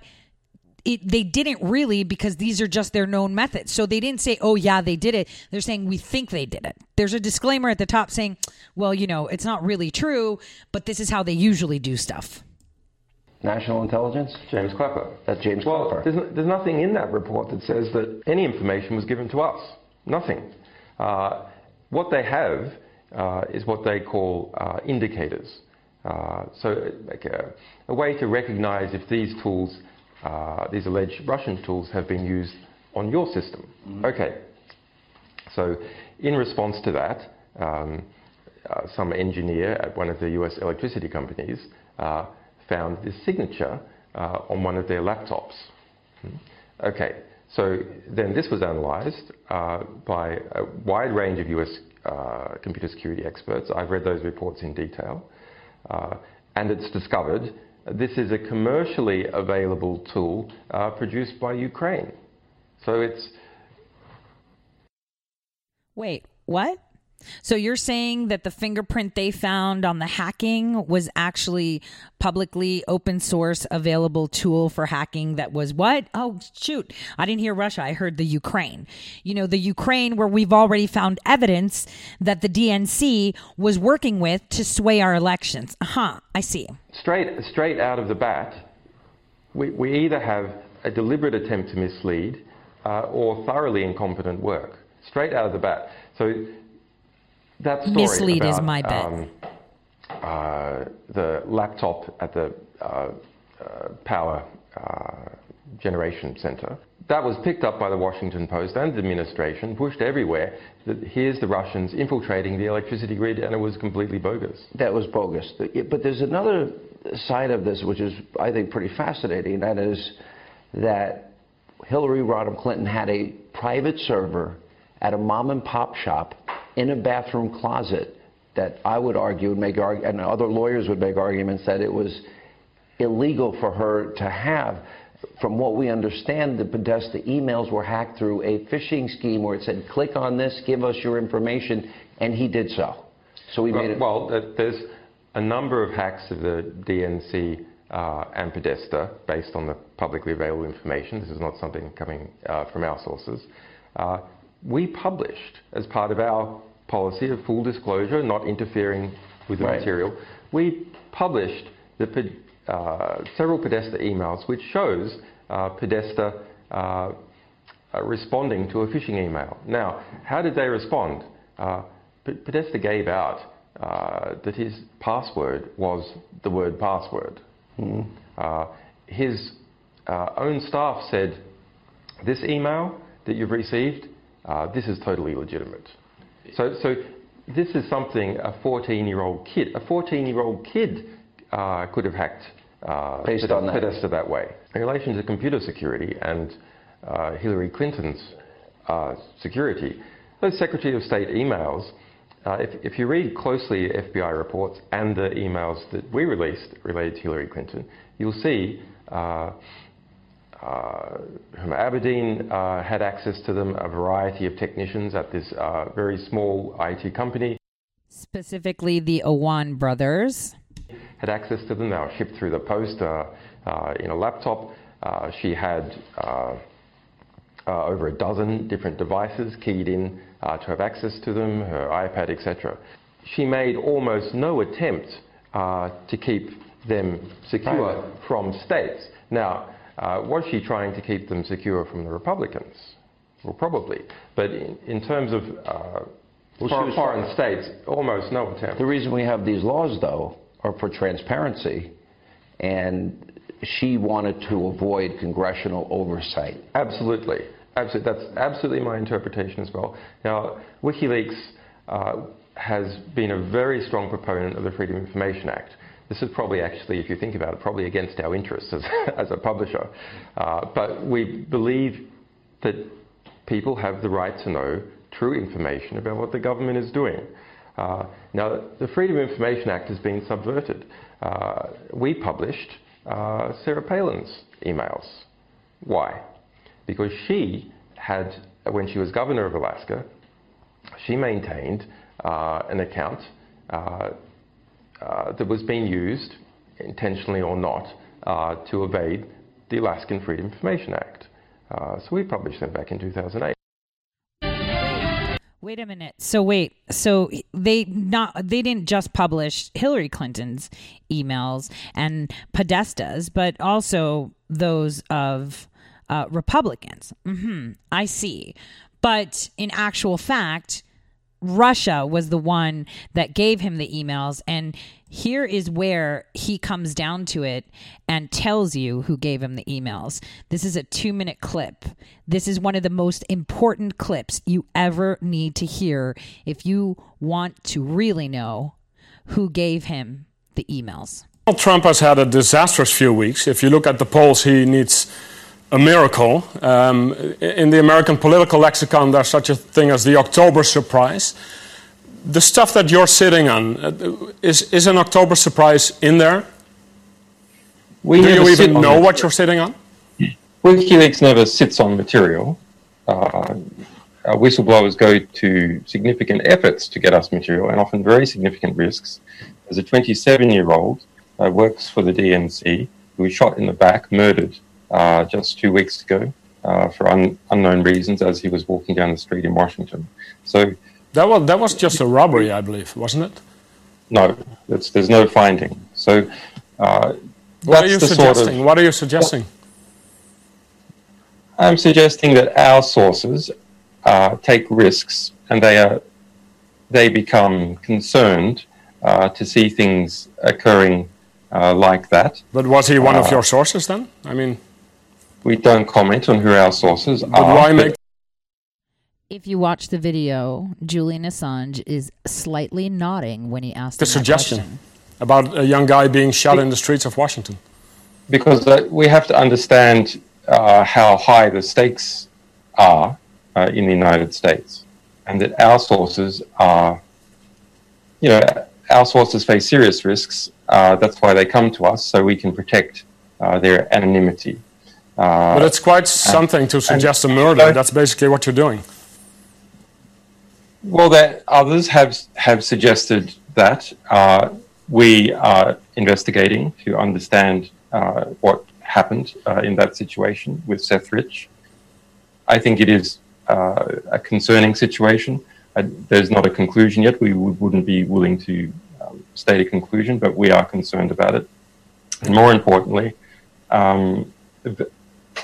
it, they didn't really because these are just their known methods. So they didn't say, oh, yeah, they did it. They're saying, we think they did it. There's a disclaimer at the top saying, well, you know, it's not really true, but this is how they usually do stuff.
National intelligence?
James Clapper.
That's James
well,
Clapper.
There's, there's nothing in that report that says that any information was given to us. Nothing. Uh, what they have uh, is what they call uh, indicators. Uh, so, like a, a, way to recognize if these tools, uh, these alleged Russian tools, have been used on your system. Mm-hmm. Okay. So, in response to that, um, uh, some engineer at one of the US electricity companies found this signature uh, on one of their laptops. Hmm. Okay, so then this was analyzed uh, by a wide range of US uh, computer security experts. I've read those reports in detail. Uh, and it's discovered this is a commercially available tool uh, produced by Ukraine. So it's.
Wait, what? So you're saying that the fingerprint they found on the hacking was actually publicly open source available tool for hacking that was what? Oh shoot. I didn't hear Russia. I heard the Ukraine. You know, the Ukraine where we've already found evidence that the DNC was working with to sway our elections. Uh-huh. I see.
Straight straight out of the bat, we, we either have a deliberate attempt to mislead uh, or thoroughly incompetent work. Straight out of the bat. So that story
mislead
about,
is my bet. Um,
uh, the laptop at the uh, uh, power uh, generation center. That was picked up by the Washington Post and the administration, pushed everywhere. That here's the Russians infiltrating the electricity grid, and it was completely bogus.
That was bogus. But there's another side of this, which is, I think, pretty fascinating. And that is that Hillary Rodham Clinton had a private server at a mom and pop shop in a bathroom closet that I would argue would make and other lawyers would make arguments that it was illegal for her to have. From what we understand, the Podesta emails were hacked through a phishing scheme where it said, "Click on this, give us your information," and he did so. So we
well,
made it.
Well, there's a number of hacks of the DNC uh, and Podesta based on the publicly available information. This is not something coming uh, from our sources. Uh, we published as part of our policy of full disclosure, not interfering with the right. material, we published the, uh, several Podesta emails which shows uh, Podesta uh, uh, responding to a phishing email. Now, how did they respond? Uh, Podesta gave out uh, that his password was the word password. Mm-hmm. his own staff said, this email that you've received, this is totally legitimate So, so this is something a 14-year-old kid, a 14-year-old kid uh, could have hacked uh,
Based on that.
Podesta that way. In relation to computer security and uh, Hillary Clinton's uh, security, those Secretary of State emails, uh, if, if you read closely FBI reports and the emails that we released related to Hillary Clinton, you'll see uh, uh, Huma uh, had access to them, a variety of technicians at this uh, very small IT company
Specifically, the Awan brothers.
had access to them. They were shipped through the post uh, uh, in a laptop. Uh, she had uh, uh, over a dozen different devices keyed in uh, to have access to them, her iPad, etc. She made almost no attempt uh, to keep them secure from states. Now, uh, was she trying to keep them secure from the Republicans? Well, probably. But in, in terms of uh,
Well,
foreign, foreign states, almost no attempt.
The reason we have these laws, though, are for transparency, and she wanted to avoid congressional oversight.
Absolutely. Absolutely. That's absolutely my interpretation as well. Now, WikiLeaks uh, has been a very strong proponent of the Freedom of Information Act. This is probably actually, if you think about it, probably against our interests as, as a publisher. Uh, but we believe that people have the right to know true information about what the government is doing. Uh, now, the Freedom of Information Act has been subverted. Uh, we published uh, Sarah Palin's emails. Why? Because she had, when she was governor of Alaska, she maintained uh, an account uh, that was being used, intentionally or not, uh, to evade the Alaskan Freedom Information Act. Uh, so we published them back in 2008.
Wait a minute. So wait. So they not they didn't just publish Hillary Clinton's emails and Podesta's, but also those of uh, Republicans. Mm-hmm. I see. But in actual fact, Russia was the one that gave him the emails. And here is where he comes down to it and tells you who gave him the emails. This is a two minute clip. This is one of the most important clips you ever need to hear if you want to really know who gave him the emails.
Trump has had a disastrous few weeks. If you look at the polls, he needs a miracle. Um, in the American political lexicon, there's such a thing as the October surprise. The stuff that you're sitting on, uh, is, is an October surprise in there?
We
Do you even know what you're sitting on?
WikiLeaks never sits on material. Uh, our whistleblowers go to significant efforts to get us material and often very significant risks. There's a 27 year old uh, works for the DNC who was shot in the back, murdered uh, just two weeks ago uh, for un- unknown reasons as he was walking down the street in Washington. So,
That was, that was just a robbery, I believe, wasn't it?
no, there's no finding. So, uh,
What are you
the sort of-
suggesting? what are you suggesting?
I'm suggesting that our sources uh, take risks and they are they become concerned uh, to see things occurring uh, like that.
But was he one of
Uh,
your sources then? I mean,
We don't comment on who our sources
but
are.
why make
If you watch the video, Julian Assange is slightly nodding when he asked
the suggestion
question.
about a young guy being shot in the streets of Washington?
because uh, we have to understand uh, how high the stakes are uh, in the United States, and that our sources are, you know, our sources face serious risks. Uh, that's why they come to us, so we can protect uh, their anonymity. Uh,
But it's quite something to suggest a murder. That's basically what you're doing.
Well, that others have have suggested that uh, we are investigating to understand uh, what happened uh, in that situation with Seth Rich. I think it is uh, a concerning situation. I, there's not a conclusion yet. We would, wouldn't be willing to um, state a conclusion, but we are concerned about it. And more importantly, um,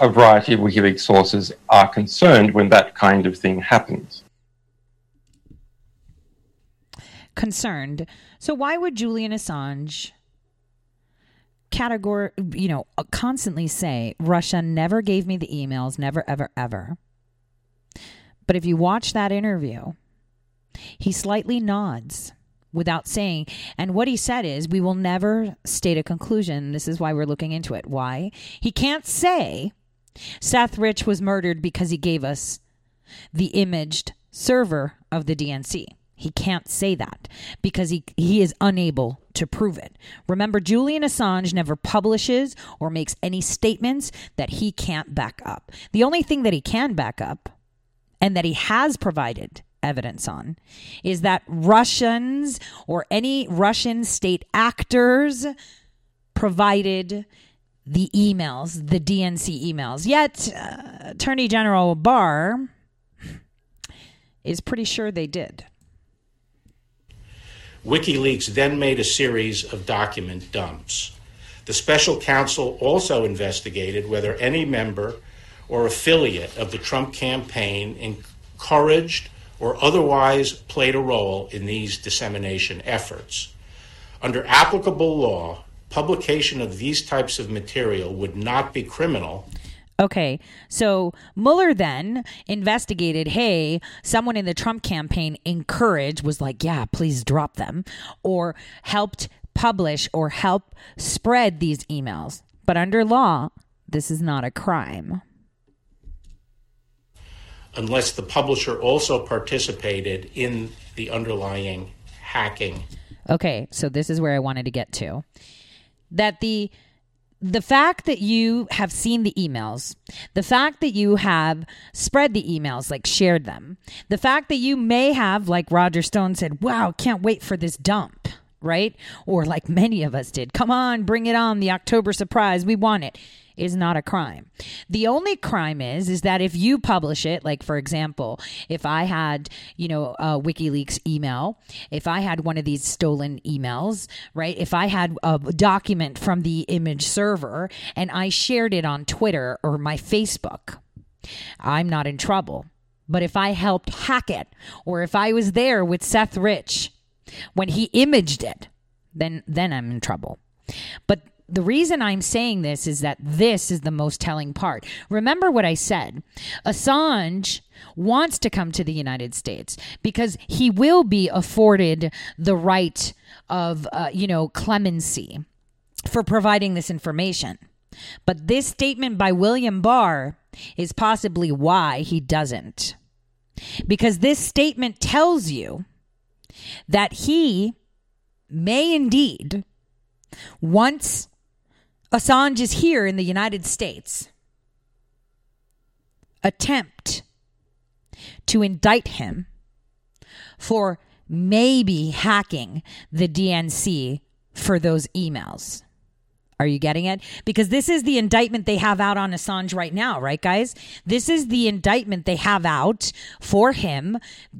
a variety of WikiLeaks sources are concerned when that kind of thing happens.
concerned. So why would Julian Assange categor you know uh, constantly say Russia never gave me the emails, never ever ever. But if you watch that interview, He slightly nods without saying. And what he said is, we will never state a conclusion. This is why we're looking into it. Why? He can't say Seth Rich was murdered because he gave us the imaged server of the DNC. He can't say that because he, he is unable to prove it. Remember, Julian Assange never publishes or makes any statements that he can't back up. The only thing that he can back up and that he has provided evidence on is that Russians or any Russian state actors provided the emails, the DNC emails. Yet, uh, Attorney General Barr is pretty sure they did.
WikiLeaks then made a series of document dumps. The special counsel also investigated whether any member or affiliate of the Trump campaign encouraged or otherwise played a role in these dissemination efforts. Under applicable law, publication of these types of material would not be criminal
Okay, so Mueller then investigated hey, someone in the Trump campaign encouraged, was like, yeah, please drop them, or helped publish or help spread these emails. But under law, this is not a crime.
Unless the publisher also participated in the underlying hacking.
Okay, so this is where I wanted to get to. That the the fact that you have seen the emails, the fact that you have spread the emails, like shared them, the fact that you may have, like Roger Stone said, wow, can't wait for this dump, right? Or like many of us did, come on, bring it on, the October surprise, we want it is not a crime. The only crime is is that if you publish it, like for example, if I had, you know, a WikiLeaks email, if I had one of these stolen emails, right? If I had a document from the image server and I shared it on Twitter or my Facebook, I'm not in trouble. But if I helped hack it or if I was there with Seth Rich when he imaged it, then then I'm in trouble. But the reason I'm saying this is that this is the most telling part. Remember what I said. Assange wants to come to the United States because he will be afforded the right of, uh, you know, clemency for providing this information. But this statement by William Barr is possibly why he doesn't. Because this statement tells you that he may indeed, once Assange is here in the United States. Attempt to indict him for maybe hacking the DNC for those emails. Are you getting it? Because this is the indictment they have out on Assange right now, right, guys? This is the indictment they have out for him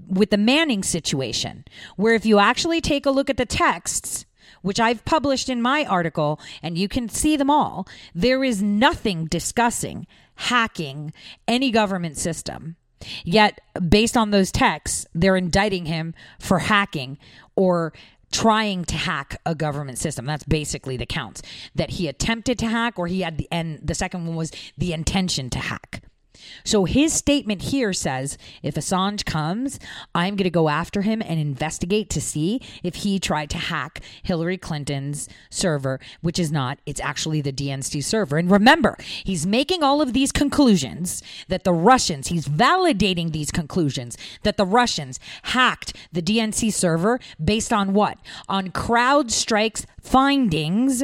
with the Manning situation, where if you actually take a look at the texts, which I've published in my article, and you can see them all, there is nothing discussing hacking any government system. Yet, based on those texts, they're indicting him for hacking or trying to hack a government system. That's basically the counts that he attempted to hack, or he had the and the second one was the intention to hack. So his statement here says if Assange comes, I'm going to go after him and investigate to see if he tried to hack Hillary Clinton's server, which is not, it's actually the DNC server. And remember, he's making all of these conclusions that the Russians, he's validating these conclusions that the Russians hacked the DNC server based on what? On CrowdStrike's findings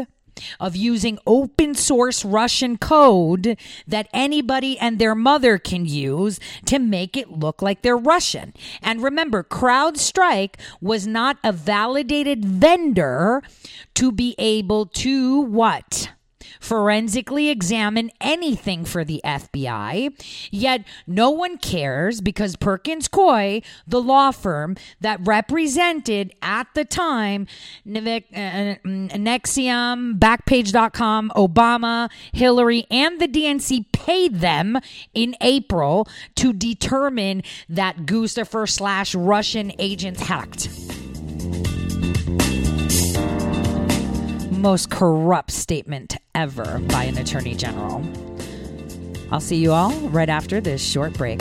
of using open source Russian code that anybody and their mother can use to make it look like they're Russian. And remember, CrowdStrike was not a validated vendor to be able to what? Forensically examine anything for the FBI, yet no one cares because Perkins Coie, the law firm that represented at the time uh, uh, NXIVM, Backpage.com, Obama, Hillary, and the DNC paid them in April to determine that Guccifer slash Russian agents hacked. Most corrupt statement ever by an attorney general. I'll see you all right after this short break.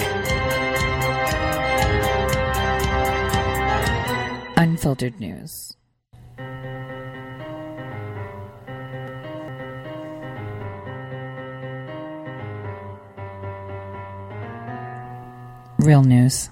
unfiltered news. Real news.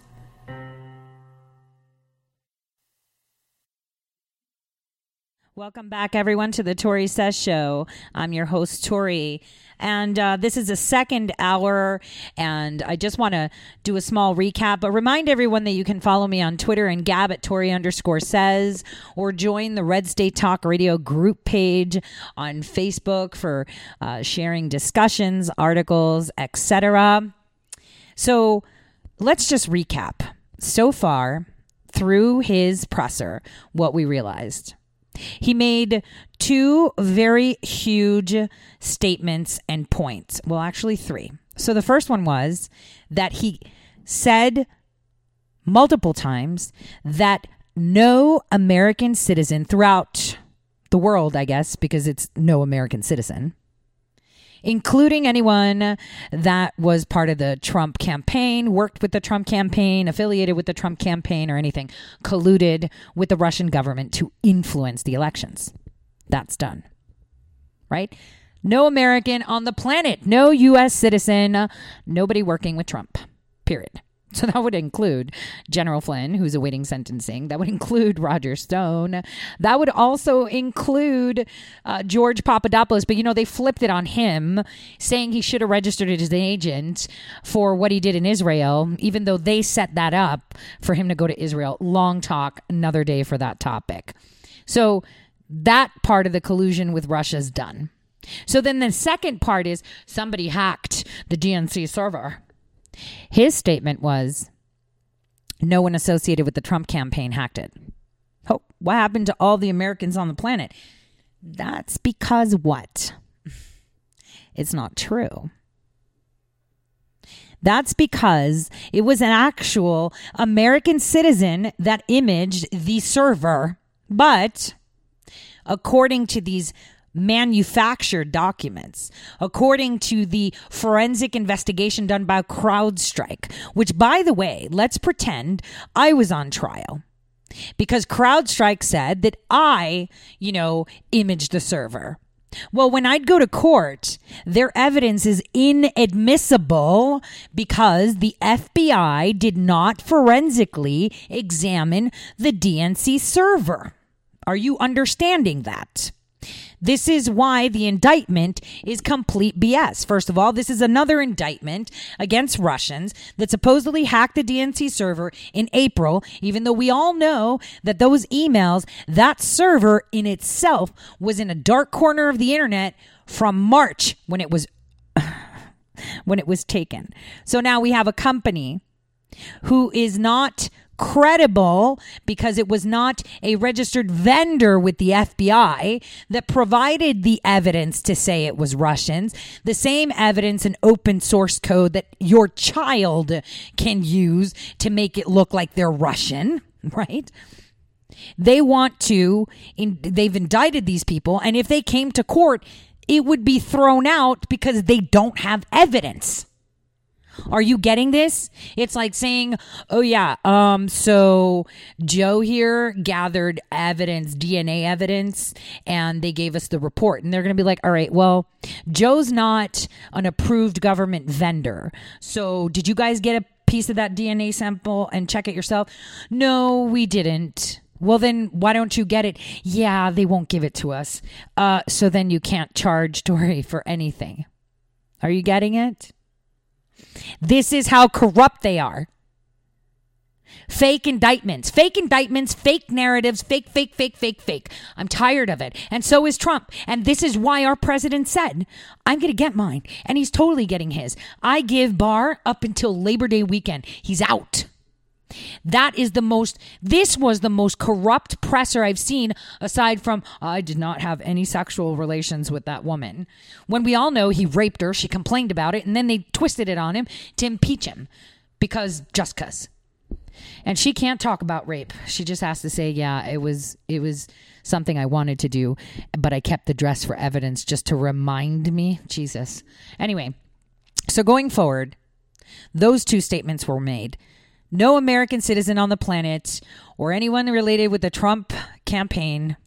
Welcome back, everyone, to the Tore Says Show. I'm your host, Tore. And uh, this is a second hour. And I just want to do a small recap, but remind everyone that you can follow me on Twitter and Gab at Tore underscore says, or join the Red State Talk Radio group page on Facebook for uh, sharing discussions, articles, etc. So let's just recap. So far, through his presser, what we realized. He made two very huge statements and points. Well, actually, three. So the first one was that he said multiple times that no American citizen throughout the world, I guess, because it's no American citizen, including anyone that was part of the Trump campaign, worked with the Trump campaign, affiliated with the Trump campaign, or anything, colluded with the Russian government to influence the elections. That's done. Right? No American on the planet, no U.S. citizen, nobody working with Trump. Period. So that would include General Flynn, who's awaiting sentencing. That would include Roger Stone. That would also include uh, George Papadopoulos. But you know, they flipped it on him, saying he should have registered as an agent for what he did in Israel, even though they set that up for him to go to Israel. Long talk, another day for that topic. So that part of the collusion with Russia is done. So then the second part is somebody hacked the DNC server. His statement was no one associated with the Trump campaign hacked it. Oh, what happened to all the Americans on the planet? That's because what? It's not true. That's because it was an actual American citizen that imaged the server. But according to these manufactured documents, according to the forensic investigation done by CrowdStrike, which, by the way, let's pretend I was on trial. Because CrowdStrike said that I, you know, imaged the server. Well, when I'd go to court, their evidence is inadmissible because the FBI did not forensically examine the DNC server. Are you understanding that? This is why the indictment is complete BS. First of all, this is another indictment against Russians that supposedly hacked the DNC server in April, even though we all know that those emails, that server in itself was in a dark corner of the internet from March when it was when it was taken. So now we have a company who is not credible because it was not a registered vendor with the FBI that provided the evidence to say it was Russians, the same evidence and open source code that your child can use to make it look like they're Russian, right? They want to, in, they've indicted these people, and if they came to court, it would be thrown out because they don't have evidence. Are you getting this? It's like saying, "Oh yeah, um so Joe here gathered evidence, DNA evidence, and they gave us the report." And they're going to be like, "All right, well, Joe's not an approved government vendor. So, did you guys get a piece of that DNA sample and check it yourself?" "No, we didn't." Well, then why don't you get it? Yeah, they won't give it to us. Uh, so then you can't charge Tore for anything. Are you getting it? This is how corrupt they are. Fake indictments, fake indictments, fake narratives, fake, fake, fake, fake, fake. I'm tired of it. And so is Trump. And this is why our president said, I'm going to get mine. And he's totally getting his. I give Barr up until Labor Day weekend. He's out. That is the most, this was the most corrupt presser I've seen, aside from, I did not have any sexual relations with that woman. When we all know he raped her, she complained about it, and then they twisted it on him to impeach him because just because. And she can't talk about rape. She just has to say, yeah, it was, it was something I wanted to do, but I kept the dress for evidence just to remind me. Jesus. Anyway, so going forward, those two statements were made. No American citizen on the planet or anyone related with the Trump campaign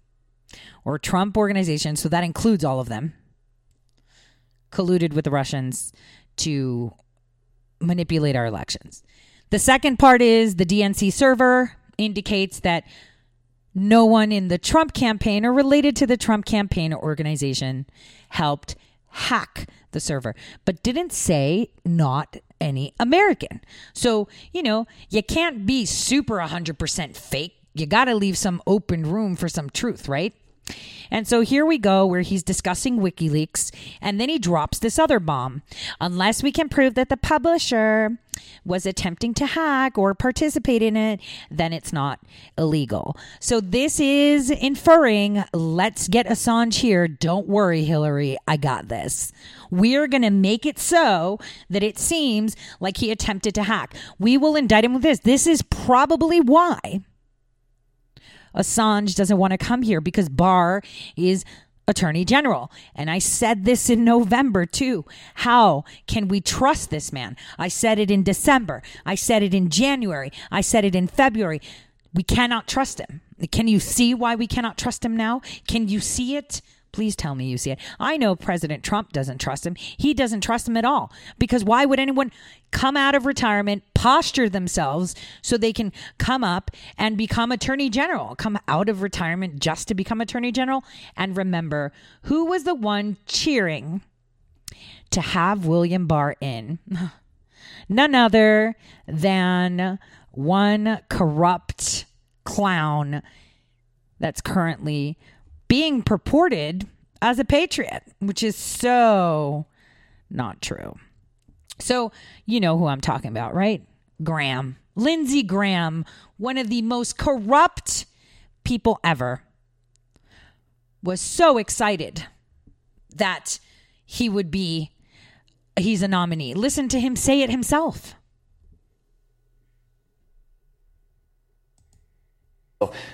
or Trump organization, so that includes all of them, colluded with the Russians to manipulate our elections. The second part is the DNC server indicates that no one in the Trump campaign or related to the Trump campaign or organization helped hack the server, but didn't say not any American. So, you know, you can't be super 100% fake. You got to leave some open room for some truth, right? And so here we go, where he's discussing WikiLeaks, and then he drops this other bomb. Unless we can prove that the publisher was attempting to hack or participate in it, then it's not illegal. So this is inferring let's get Assange here. Don't worry, Hillary, I got this. We're going to make it so that it seems like he attempted to hack. We will indict him with this. This is probably why Assange doesn't want to come here because Barr is attorney general. And I said this in November too. How can we trust this man? I said it in December. I said it in January. I said it in February. We cannot trust him. Can you see why we cannot trust him now? Can you see it? Please tell me you see it. I know President Trump doesn't trust him. He doesn't trust him at all. Because why would anyone come out of retirement, posture themselves so they can come up and become attorney general, come out of retirement just to become attorney general? And remember, who was the one cheering to have William Barr in? None other than one corrupt clown that's currently being purported as a patriot, which is so not true. So, you know who I'm talking about, right? Graham. Lindsey Graham, one of the most corrupt people ever, was so excited that he would be he's a nominee. Listen to him say it himself.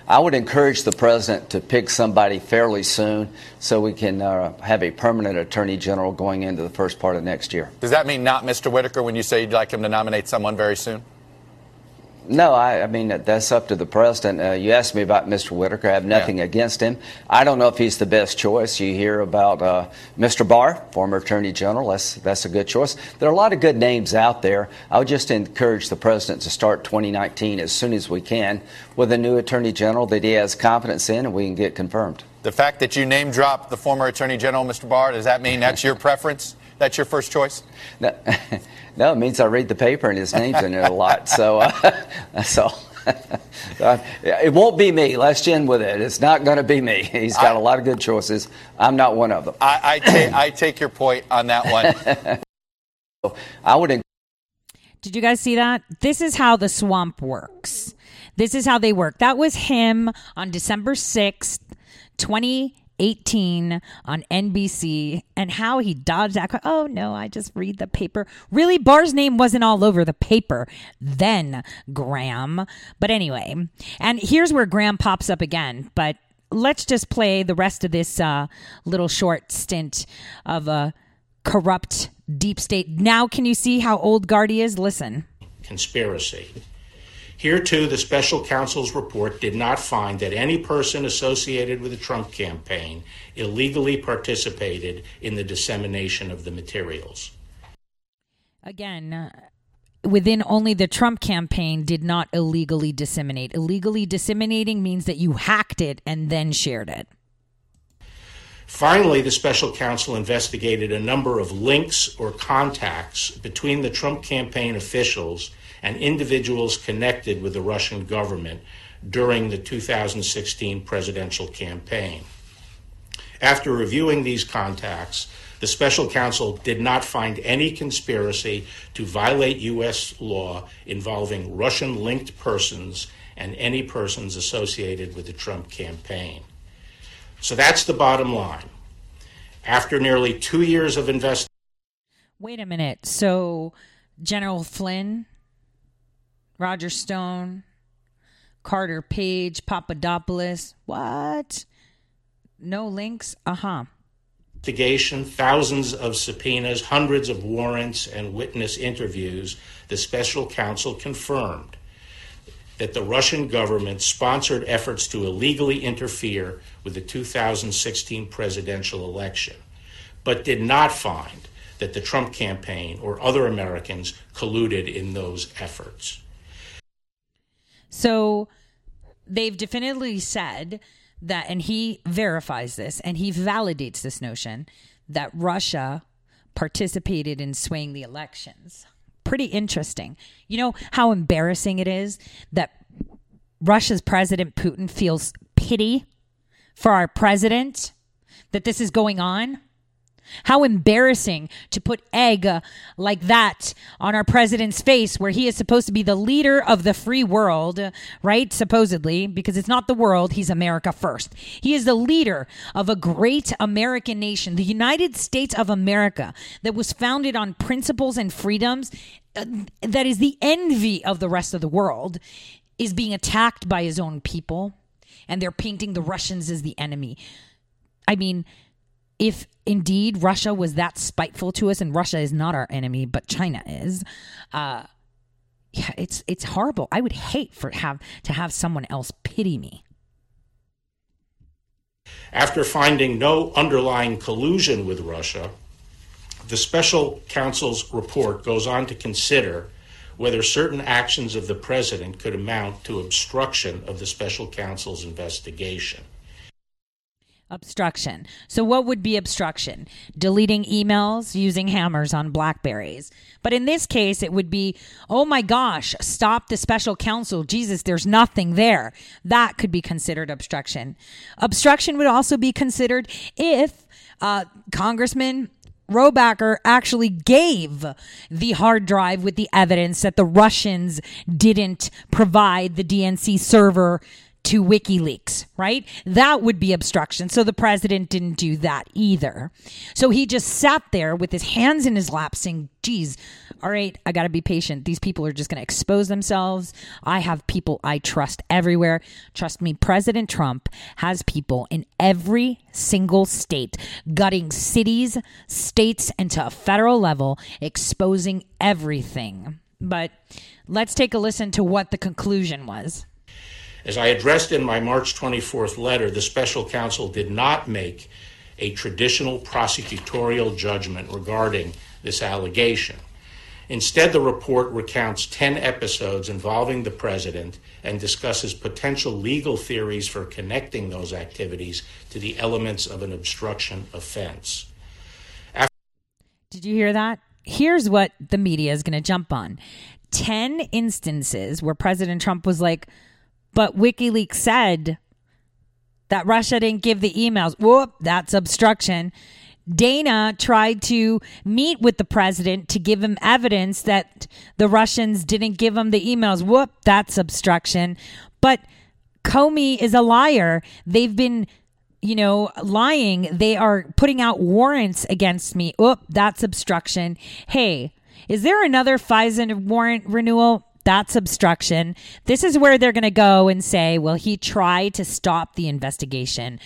I would encourage the president to pick somebody fairly soon so we can uh, have a permanent attorney general going into the first part of next year.
Does that mean not Mr. Whitaker when you say you'd like him to nominate someone very soon?
No, I, I, mean that's up to the president. Uh, you asked me about Mr. Whitaker. I have nothing yeah. against him. I don't know if he's the best choice. You hear about uh, Mr. Barr, former Attorney General. That's that's a good choice. There are a lot of good names out there. I would just encourage the president to start 2019 as soon as we can with a new Attorney General that he has confidence in, and we can get confirmed.
The fact that you name dropped the former Attorney General, Mr. Barr, does that mean that's your preference? That's your first choice?
No. No, it means I read the paper and his name's in it a lot. So uh, that's all. uh, it won't be me. Let's in with it. It's not going to be me. He's got I, a lot of good choices. I'm not one of them.
I, I, ta- I take your point on that
one. I would.
Did you guys see that? This is how the swamp works. This is how they work. That was him on December 6th, 20 18 on NBC and how he dodged that. Oh, no, I just read the paper. Really, Barr's name wasn't all over the paper then, Graham. But anyway, and here's where Graham pops up again. But let's just play the rest of this uh, little short stint of a corrupt deep state. Now, can you see how old Guardy is? Listen.
Conspiracy here, too, the special counsel's report did not find that any person associated with the Trump campaign illegally participated in the dissemination of the materials.
Again, uh, within only the Trump campaign did not illegally disseminate. Illegally disseminating means that you hacked it and then shared it.
Finally, the special counsel investigated a number of links or contacts between the Trump campaign officials and individuals connected with the Russian government during the 2016 presidential campaign. After reviewing these contacts, the special counsel did not find any conspiracy to violate U.S. law involving Russian linked persons and any persons associated with the Trump campaign. So that's the bottom line. After nearly two years of investigation,
Wait a minute. So, General Flynn, Roger Stone, Carter Page, Papadopoulos, what? No links? Uh huh.
investigation, thousands of subpoenas, hundreds of warrants, and witness interviews, the special counsel confirmed that the Russian government sponsored efforts to illegally interfere with the 2016 presidential election, but did not find that the Trump campaign or other Americans colluded in those efforts.
So they've definitively said that, and he verifies this and he validates this notion that Russia participated in swaying the elections. Pretty interesting. You know how embarrassing it is that Russia's President Putin feels pity for our president, that this is going on? How embarrassing to put egg uh, like that on our president's face, where he is supposed to be the leader of the free world, right? Supposedly, because it's not the world, he's America first. He is the leader of a great American nation, the United States of America, that was founded on principles and freedoms uh, that is the envy of the rest of the world, is being attacked by his own people, and they're painting the Russians as the enemy. I mean, if indeed Russia was that spiteful to us, and Russia is not our enemy, but China is, uh, yeah, it's it's horrible. I would hate for have to have someone else pity me.
After finding no underlying collusion with Russia, the special counsel's report goes on to consider whether certain actions of the president could amount to obstruction of the special counsel's investigation.
Obstruction. So, what would be obstruction? Deleting emails using hammers on Blackberries. But in this case, it would be, oh my gosh, stop the special counsel. Jesus, there's nothing there. That could be considered obstruction. Obstruction would also be considered if uh, Congressman Rohrabacher actually gave the hard drive with the evidence that the Russians didn't provide the DNC server to WikiLeaks, right? That would be obstruction. So the president didn't do that either. So he just sat there with his hands in his lap saying, geez, all right, I got to be patient. These people are just going to expose themselves. I have people I trust everywhere. Trust me, President Trump has people in every single state gutting cities, states, and to a federal level, exposing everything. But let's take a listen to what the conclusion was.
As I addressed in my March 24th letter, the special counsel did not make a traditional prosecutorial judgment regarding this allegation. Instead, the report recounts 10 episodes involving the president and discusses potential legal theories for connecting those activities to the elements of an obstruction offense. After-
Did you hear that? Here's what the media is going to jump on 10 instances where President Trump was like, but WikiLeaks said that Russia didn't give the emails. Whoop, that's obstruction. Dana tried to meet with the president to give him evidence that the Russians didn't give him the emails. Whoop, that's obstruction. But Comey is a liar. They've been, you know, lying. They are putting out warrants against me. Whoop, that's obstruction. Hey, is there another FISA warrant renewal? That's obstruction. This is where they're going to go and say, well, he tried to stop the investigation,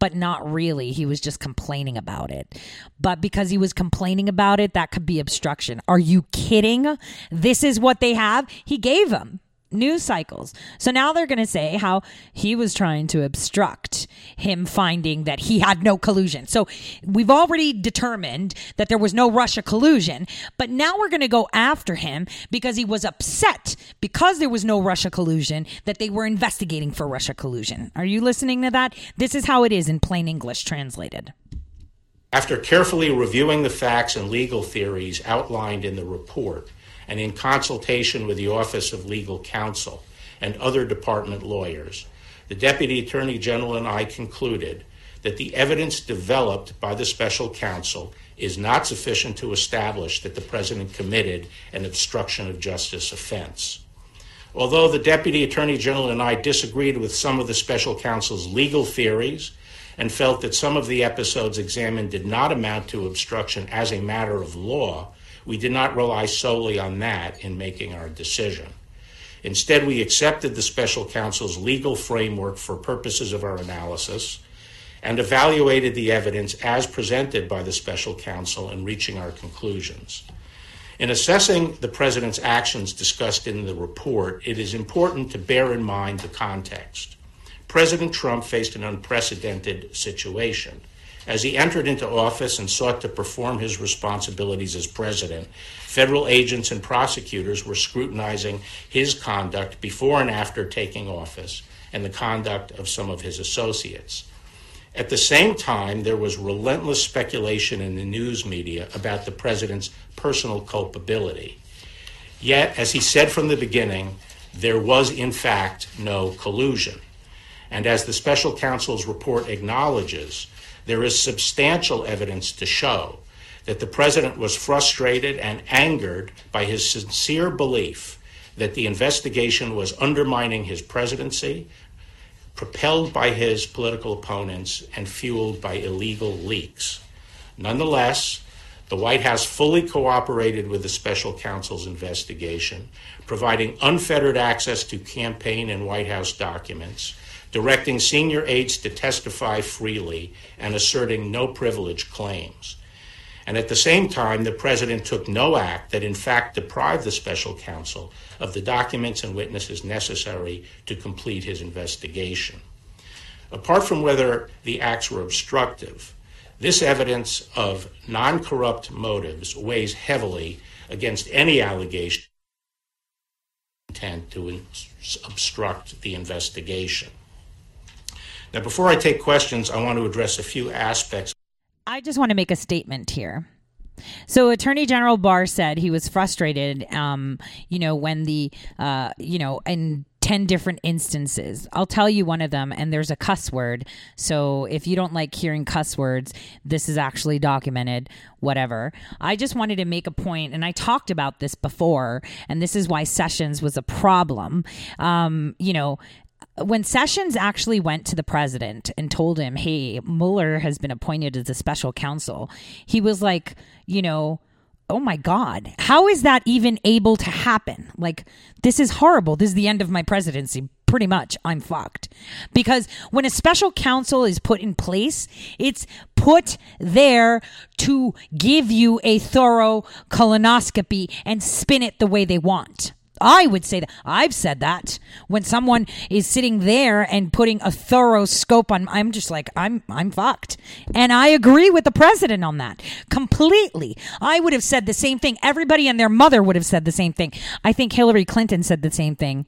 but not really. He was just complaining about it. But because he was complaining about it, that could be obstruction. Are you kidding? This is what they have. He gave them. News cycles. So now they're going to say how he was trying to obstruct him finding that he had no collusion. So we've already determined that there was no Russia collusion, but now we're going to go after him because he was upset because there was no Russia collusion that they were investigating for Russia collusion. Are you listening to that? This is how it is in plain English translated.
After carefully reviewing the facts and legal theories outlined in the report, and in consultation with the Office of Legal Counsel and other department lawyers, the Deputy Attorney General and I concluded that the evidence developed by the special counsel is not sufficient to establish that the President committed an obstruction of justice offense. Although the Deputy Attorney General and I disagreed with some of the special counsel's legal theories and felt that some of the episodes examined did not amount to obstruction as a matter of law, we did not rely solely on that in making our decision. Instead, we accepted the special counsel's legal framework for purposes of our analysis and evaluated the evidence as presented by the special counsel in reaching our conclusions. In assessing the president's actions discussed in the report, it is important to bear in mind the context. President Trump faced an unprecedented situation. As he entered into office and sought to perform his responsibilities as president, federal agents and prosecutors were scrutinizing his conduct before and after taking office and the conduct of some of his associates. At the same time, there was relentless speculation in the news media about the president's personal culpability. Yet, as he said from the beginning, there was in fact no collusion. And as the special counsel's report acknowledges, there is substantial evidence to show that the president was frustrated and angered by his sincere belief that the investigation was undermining his presidency, propelled by his political opponents, and fueled by illegal leaks. Nonetheless, the White House fully cooperated with the special counsel's investigation, providing unfettered access to campaign and White House documents directing senior aides to testify freely and asserting no privilege claims. And at the same time, the president took no act that in fact deprived the special counsel of the documents and witnesses necessary to complete his investigation. Apart from whether the acts were obstructive, this evidence of non corrupt motives weighs heavily against any allegation intent to obstruct the investigation. Now, before I take questions, I want to address a few aspects.
I just want to make a statement here. So, Attorney General Barr said he was frustrated, um, you know, when the, uh, you know, in 10 different instances. I'll tell you one of them, and there's a cuss word. So, if you don't like hearing cuss words, this is actually documented, whatever. I just wanted to make a point, and I talked about this before, and this is why Sessions was a problem. Um, you know, when Sessions actually went to the president and told him, hey, Mueller has been appointed as a special counsel, he was like, you know, oh my God, how is that even able to happen? Like, this is horrible. This is the end of my presidency. Pretty much, I'm fucked. Because when a special counsel is put in place, it's put there to give you a thorough colonoscopy and spin it the way they want. I would say that I've said that when someone is sitting there and putting a thorough scope on I'm just like I'm I'm fucked. And I agree with the president on that completely. I would have said the same thing. Everybody and their mother would have said the same thing. I think Hillary Clinton said the same thing.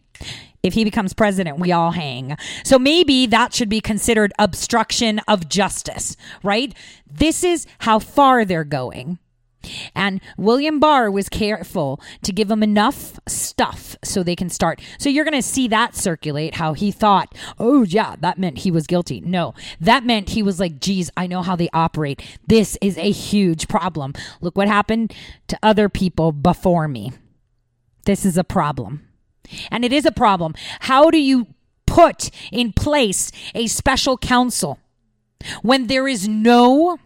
If he becomes president, we all hang. So maybe that should be considered obstruction of justice, right? This is how far they're going. And William Barr was careful to give them enough stuff so they can start. So you're going to see that circulate how he thought, oh, yeah, that meant he was guilty. No, that meant he was like, geez, I know how they operate. This is a huge problem. Look what happened to other people before me. This is a problem. And it is a problem. How do you put in place a special counsel when there is no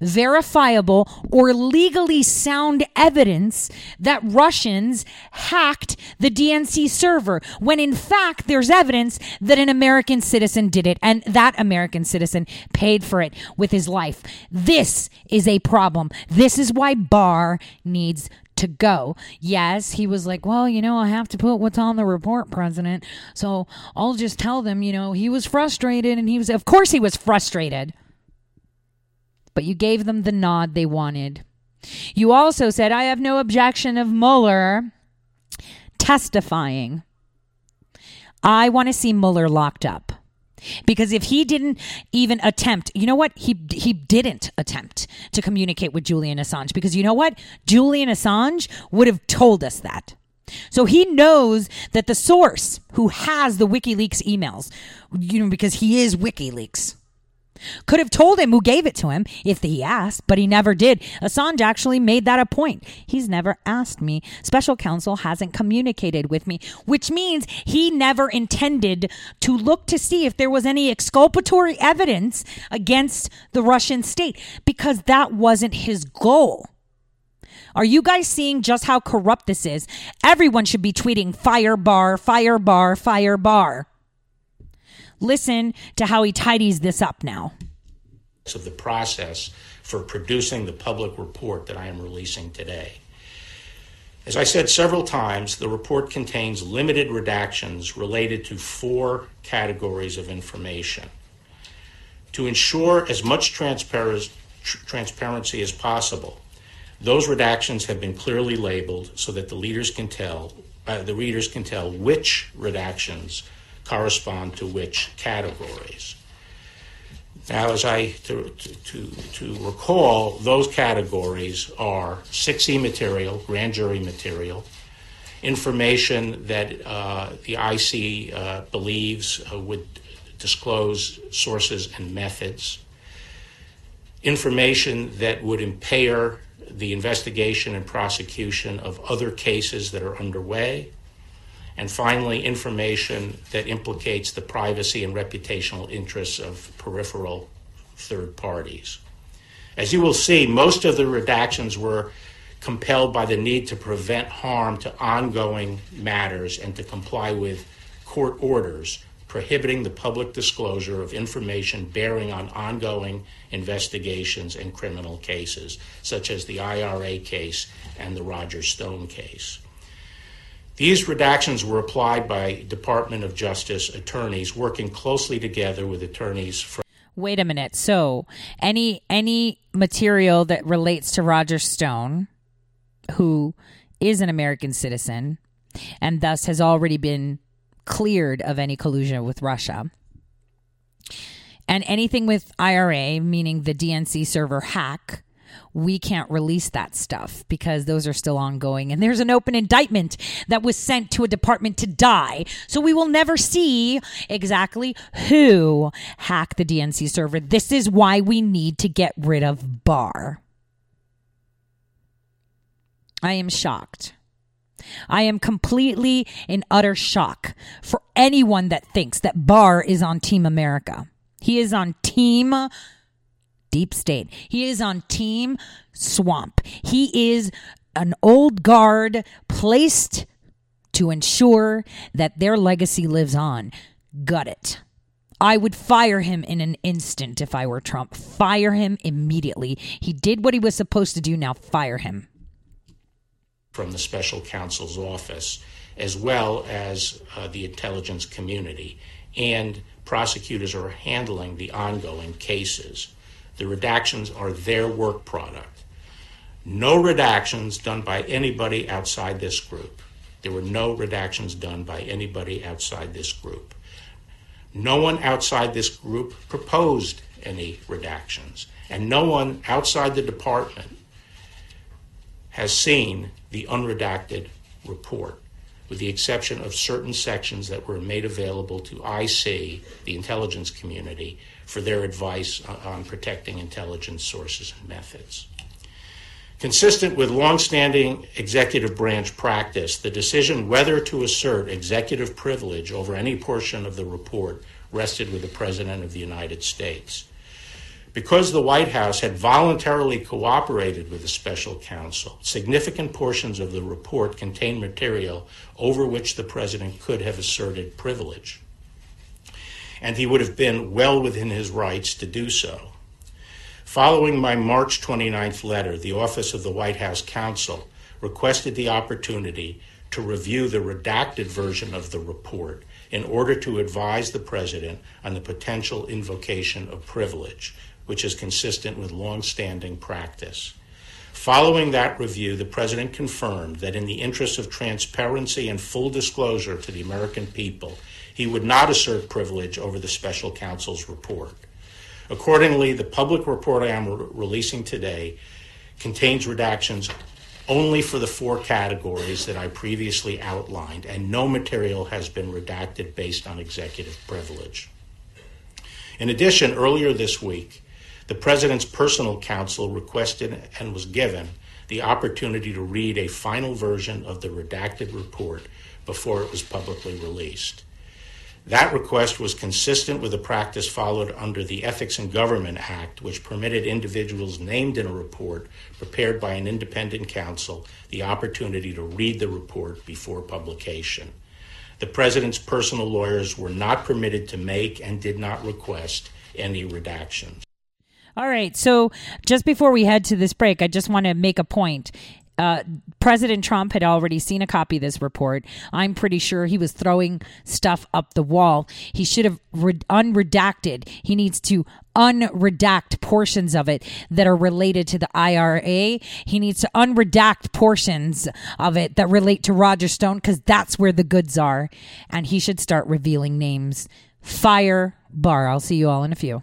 verifiable, or legally sound evidence that Russians hacked the DNC server when in fact there's evidence that an American citizen did it and that American citizen paid for it with his life. This is a problem. This is why Barr needs to go. Yes, he was like, well, you know, I have to put what's on the report, President. So I'll just tell them, you know, he was frustrated and he was, of course, he was frustrated. But you gave them the nod they wanted. You also said, I have no objection of Mueller testifying. I want to see Mueller locked up. Because if he didn't even attempt, you know what? He he didn't attempt to communicate with Julian Assange because you know what? Julian Assange would have told us that. So he knows that the source who has the WikiLeaks emails, you know, because he is WikiLeaks, could have told him who gave it to him if he asked, but he never did. Assange actually made that a point. He's never asked me. Special counsel hasn't communicated with me, which means he never intended to look to see if there was any exculpatory evidence against the Russian state because that wasn't his goal. Are you guys seeing just how corrupt this is? Everyone should be tweeting fire Barr, fire Barr, fire Barr. Listen to how he tidies this up now.
Of the process for producing the public report that I am releasing today. As I said several times, the report contains limited redactions related to four categories of information. To ensure as much transparency as possible, those redactions have been clearly labeled so that the leaders can tell, uh, the readers can tell which redactions correspond to which categories. Now, as I to, to, to recall, those categories are 6E material, grand jury material, information that uh, the IC uh, believes uh, would disclose sources and methods, information that would impair the investigation and prosecution of other cases that are underway, and finally, information that implicates the privacy and reputational interests of peripheral third parties. As you will see, most of the redactions were compelled by the need to prevent harm to ongoing matters and to comply with court orders prohibiting the public disclosure of information bearing on ongoing investigations and criminal cases, such as the IRA case and the Roger Stone case. These redactions were applied by Department of Justice attorneys working closely together with attorneys from
Wait a minute. So, any any material that relates to Roger Stone, who is an American citizen and thus has already been cleared of any collusion with Russia, and anything with IRA, meaning the DNC server hack, we can't release that stuff because those are still ongoing. And there's an open indictment that was sent to a department to die. So we will never see exactly who hacked the DNC server. This is why we need to get rid of Barr. I am shocked. I am completely in utter shock for anyone that thinks that Barr is on Team America. He is on Team deep state. He is on Team Swamp. He is an old guard placed to ensure that their legacy lives on. Gut it. I would fire him in an instant if I were Trump. Fire him immediately. He did what he was supposed to do. Now fire him.
From the special counsel's office, as well as uh, the intelligence community. And prosecutors are handling the ongoing cases. The redactions are their work product. No redactions done by anybody outside this group. There were no redactions done by anybody outside this group. No one outside this group proposed any redactions, and no one outside the department has seen the unredacted report, with the exception of certain sections that were made available to IC, the intelligence community, for their advice on protecting intelligence sources and methods. Consistent with longstanding executive branch practice, the decision whether to assert executive privilege over any portion of the report rested with the President of the United States. Because the White House had voluntarily cooperated with the special counsel, significant portions of the report contained material over which the President could have asserted privilege and he would have been well within his rights to do so. Following my March 29th letter, the Office of the White House Counsel requested the opportunity to review the redacted version of the report in order to advise the president on the potential invocation of privilege, which is consistent with long-standing practice. Following that review, the president confirmed that in the interest of transparency and full disclosure to the American people, he would not assert privilege over the special counsel's report. Accordingly, the public report I am re- releasing today contains redactions only for the four categories that I previously outlined, and no material has been redacted based on executive privilege. In addition, earlier this week, the President's personal counsel requested and was given the opportunity to read a final version of the redacted report before it was publicly released. That request was consistent with the practice followed under the Ethics in Government Act, which permitted individuals named in a report prepared by an independent counsel the opportunity to read the report before publication. The President's personal lawyers were not permitted to make and did not request any redactions.
All right. So just before we head to this break, I just want to make a point. Uh, President Trump had already seen a copy of this report. I'm pretty sure he was throwing stuff up the wall. He should have re- unredacted. He needs to unredact portions of it that are related to the IRA. He needs to unredact portions of it that relate to Roger Stone because that's where the goods are. And he should start revealing names. Fire Barr. I'll see you all in a few.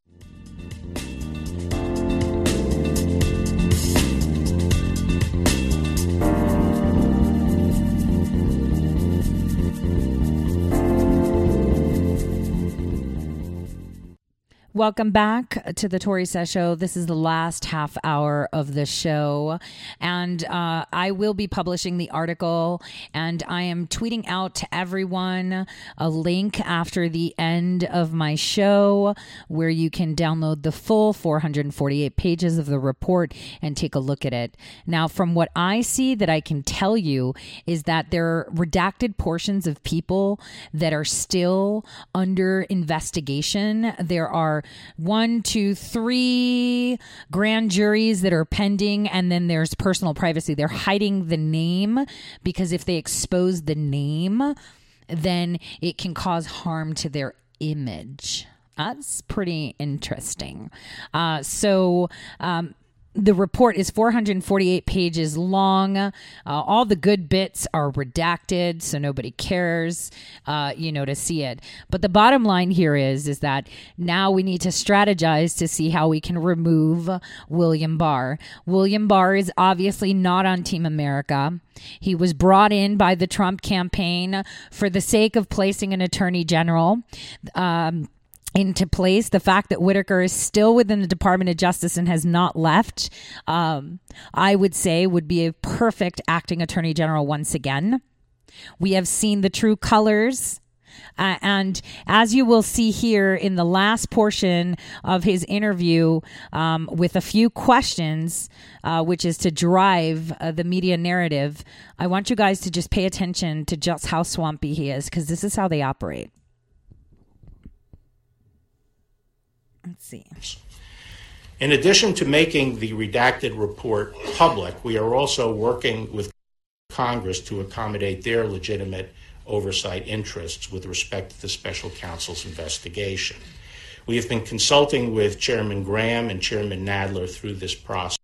Welcome back to the Tore Says Show. This is the last half hour of the show, and uh, I will be publishing the article. And I am tweeting out to everyone a link after the end of my show where you can download the full 448 pages of the report and take a look at it. Now, from what I see, that I can tell you is that there are redacted portions of people that are still under investigation. There are one, two, three grand juries that are pending, and then there's personal privacy. They're hiding the name because if they expose the name, then it can cause harm to their image. That's pretty interesting. Uh, so, um, the report is 448 pages long. Uh, all the good bits are redacted, so nobody cares, uh, you know, to see it. But the bottom line here is, is that now we need to strategize to see how we can remove William Barr. William Barr is obviously not on Team America. He was brought in by the Trump campaign for the sake of placing an attorney general. Um, into place. The fact that Whitaker is still within the Department of Justice and has not left, um, I would say, would be a perfect acting attorney general once again. We have seen the true colors. Uh, and as you will see here in the last portion of his interview, um, with a few questions, uh, which is to drive uh, the media narrative, I want you guys to just pay attention to just how swampy he is, because this is how they operate. Let's see.
In addition to making the redacted report public, we are also working with Congress to accommodate their legitimate oversight interests with respect to the special counsel's investigation. We have been consulting with Chairman Graham and Chairman Nadler through this process.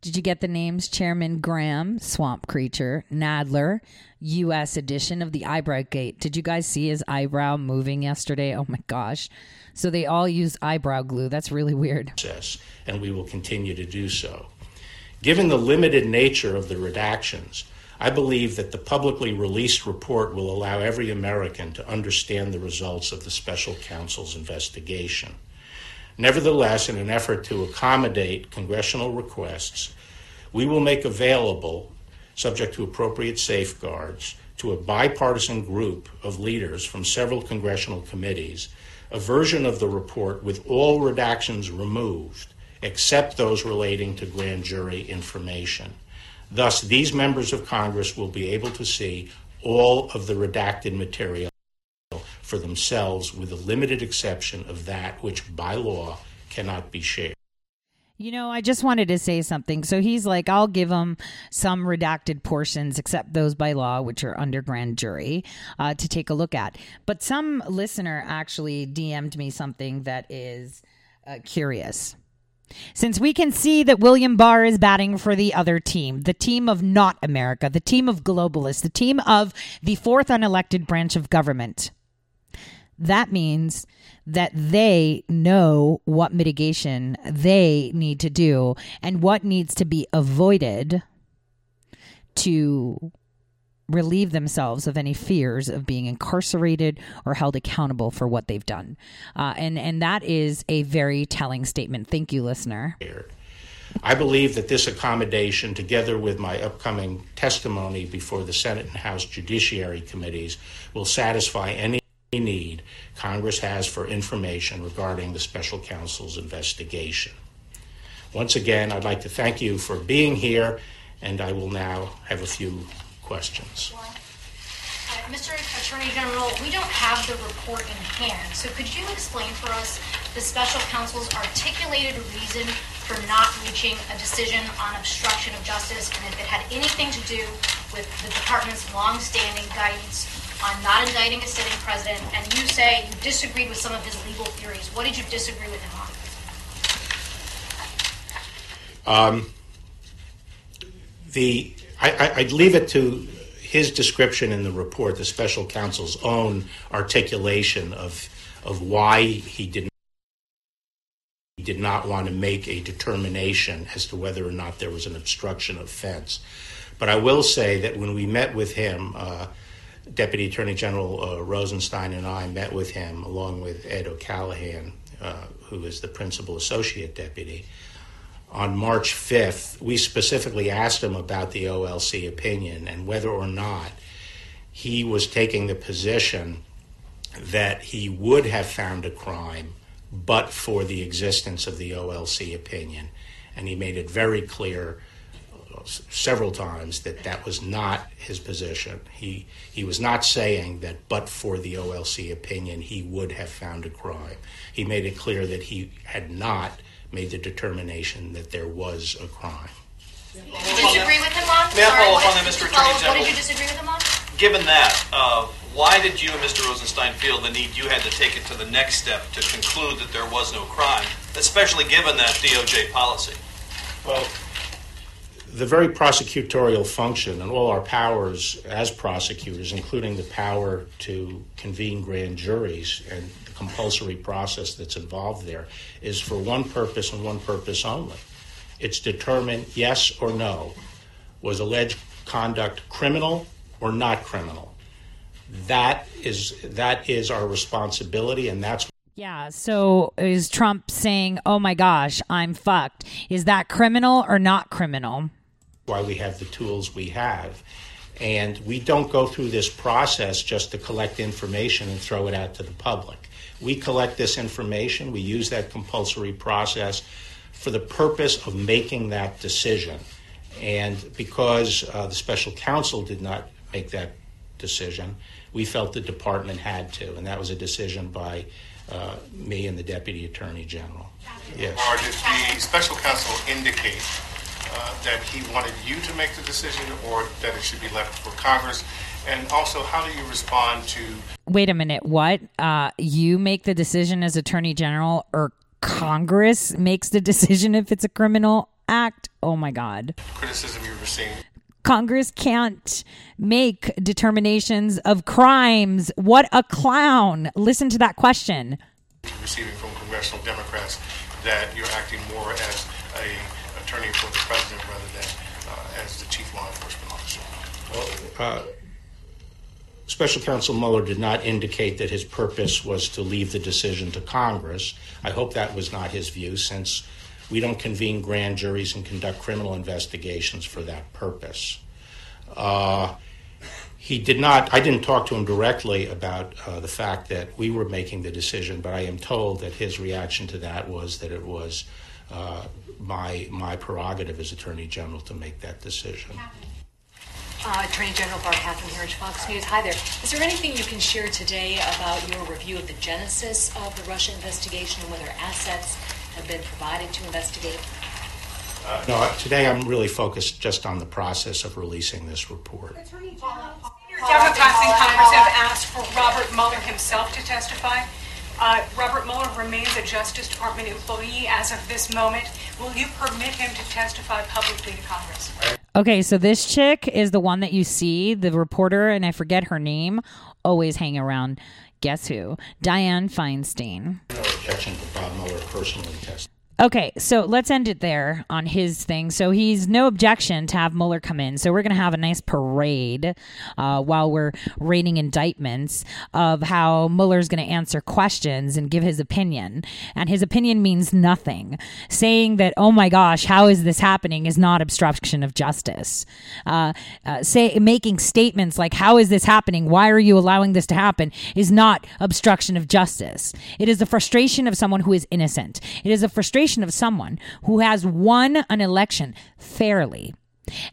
Did you get the names? Chairman Graham, Swamp Creature, Nadler, U.S. edition of the Eyebrow Gate. Did you guys see his eyebrow moving yesterday? Oh my gosh. So they all use eyebrow glue. That's really weird.
And we will continue to do so. Given the limited nature of the redactions, I believe that the publicly released report will allow every American to understand the results of the special counsel's investigation. Nevertheless, in an effort to accommodate congressional requests, we will make available, subject to appropriate safeguards, to a bipartisan group of leaders from several congressional committees a version of the report with all redactions removed, except those relating to grand jury information. Thus, these members of Congress will be able to see all of the redacted material for themselves, with the limited exception of that which by law cannot be shared.
You know, I just wanted to say something. So he's like, I'll give him some redacted portions, except those by law, which are under grand jury, uh, to take a look at. But some listener actually DM'd me something that is uh, curious. Since we can see that William Barr is batting for the other team, the team of not America, the team of globalists, the team of the fourth unelected branch of government, that means that they know what mitigation they need to do and what needs to be avoided to relieve themselves of any fears of being incarcerated or held accountable for what they've done. Uh, and, and that is a very telling statement. Thank you, listener.
I believe that this accommodation, together with my upcoming testimony before the Senate and House Judiciary Committees, will satisfy any need Congress has for information regarding the special counsel's investigation. Once again, I'd like to thank you for being here, and I will now have a few questions.
Uh, Mr. Attorney General, we don't have the report in hand, so could you explain for us the special counsel's articulated reason for not reaching a decision on obstruction of justice and if it had anything to do with the department's longstanding guidance on not indicting a sitting president, and you say you disagreed with some of his legal theories. What did you disagree with him
on? Um, the I, I'd leave it to his description in the report, the special counsel's own articulation of of why he did he did not want to make a determination as to whether or not there was an obstruction of offense. But I will say that when we met with him. Uh, Deputy Attorney General uh, Rosenstein and I met with him, along with Ed O'Callaghan, uh, who is the principal associate deputy. On March 5th, we specifically asked him about the OLC opinion and whether or not he was taking the position that he would have found a crime but for the existence of the OLC opinion. And he made it very clear several times that that was not his position. He, he was not saying that but for the OLC opinion, he would have found a crime. He made it clear that he had not made the determination that there was a crime.
Did you disagree with him on?
May I follow up on that, Mr. Attorney
follow- What did you disagree with him on?
Given that, uh, why did you and Mr. Rosenstein feel the need you had to take it to the next step to conclude that there was no crime, especially given that DOJ policy?
Well, the very prosecutorial function and all our powers as prosecutors, including the power to convene grand juries and the compulsory process that's involved there, is for one purpose and one purpose only. It's determine yes or no. Was alleged conduct criminal or not criminal? That is that is our responsibility, and that's
Yeah. So is Trump saying, "Oh my gosh, I'm fucked"? Is that criminal or not criminal?
Why we have the tools we have. And we don't go through this process just to collect information and throw it out to the public. We collect this information, we use that compulsory process for the purpose of making that decision. And because uh, the special counsel did not make that decision, we felt the department had to. And that was a decision by uh, me and the deputy attorney general. Yes.
Or did the special counsel indicate uh, that he wanted you to make the decision or that it should be left for Congress? And also, how do you respond to
Wait a minute. What? Uh, you make the decision as Attorney General, or Congress makes the decision if it's a criminal act? Oh my God.
criticism you've received?
Congress can't make determinations of crimes. What a clown. Listen to that question.
receiving from congressional Democrats that you're acting more as a attorney for the president rather than uh, as the chief law enforcement officer.
Uh, Special Counsel Mueller did not indicate that his purpose was to leave the decision to Congress. I hope that was not his view, since we don't convene grand juries and conduct criminal investigations for that purpose. Uh, he did not, I didn't talk to him directly about uh, the fact that we were making the decision, but I am told that his reaction to that was that it was uh, my, my prerogative as Attorney General to make that decision.
Uh, Attorney General Barr Catherine Herridge at Fox News. Hi there. Is there anything you can share today about your review of the genesis of the Russia investigation and whether assets have been provided to investigate?
Uh, no, today I'm really focused just on the process of releasing this report.
Democrats in Congress have asked for Robert Mueller himself to testify. Uh, Robert Mueller remains a Justice Department employee as of this moment. Will you permit him to testify publicly to Congress?
Okay, so this chick is the one that you see, the reporter, and I forget her name, always hang around. Guess who? Diane Feinstein.
No objection to Bob Mueller personally testifying.
Okay, so let's end it there on his thing. So he's no objection to have Mueller come in. So we're going to have a nice parade uh, while we're rating indictments of how Mueller's going to answer questions and give his opinion. And his opinion means nothing. Saying that, oh my gosh, how is this happening is not obstruction of justice. Uh, uh, say making statements like, how is this happening? Why are you allowing this to happen? Is not obstruction of justice. It is the frustration of someone who is innocent. It is a frustration of someone who has won an election fairly.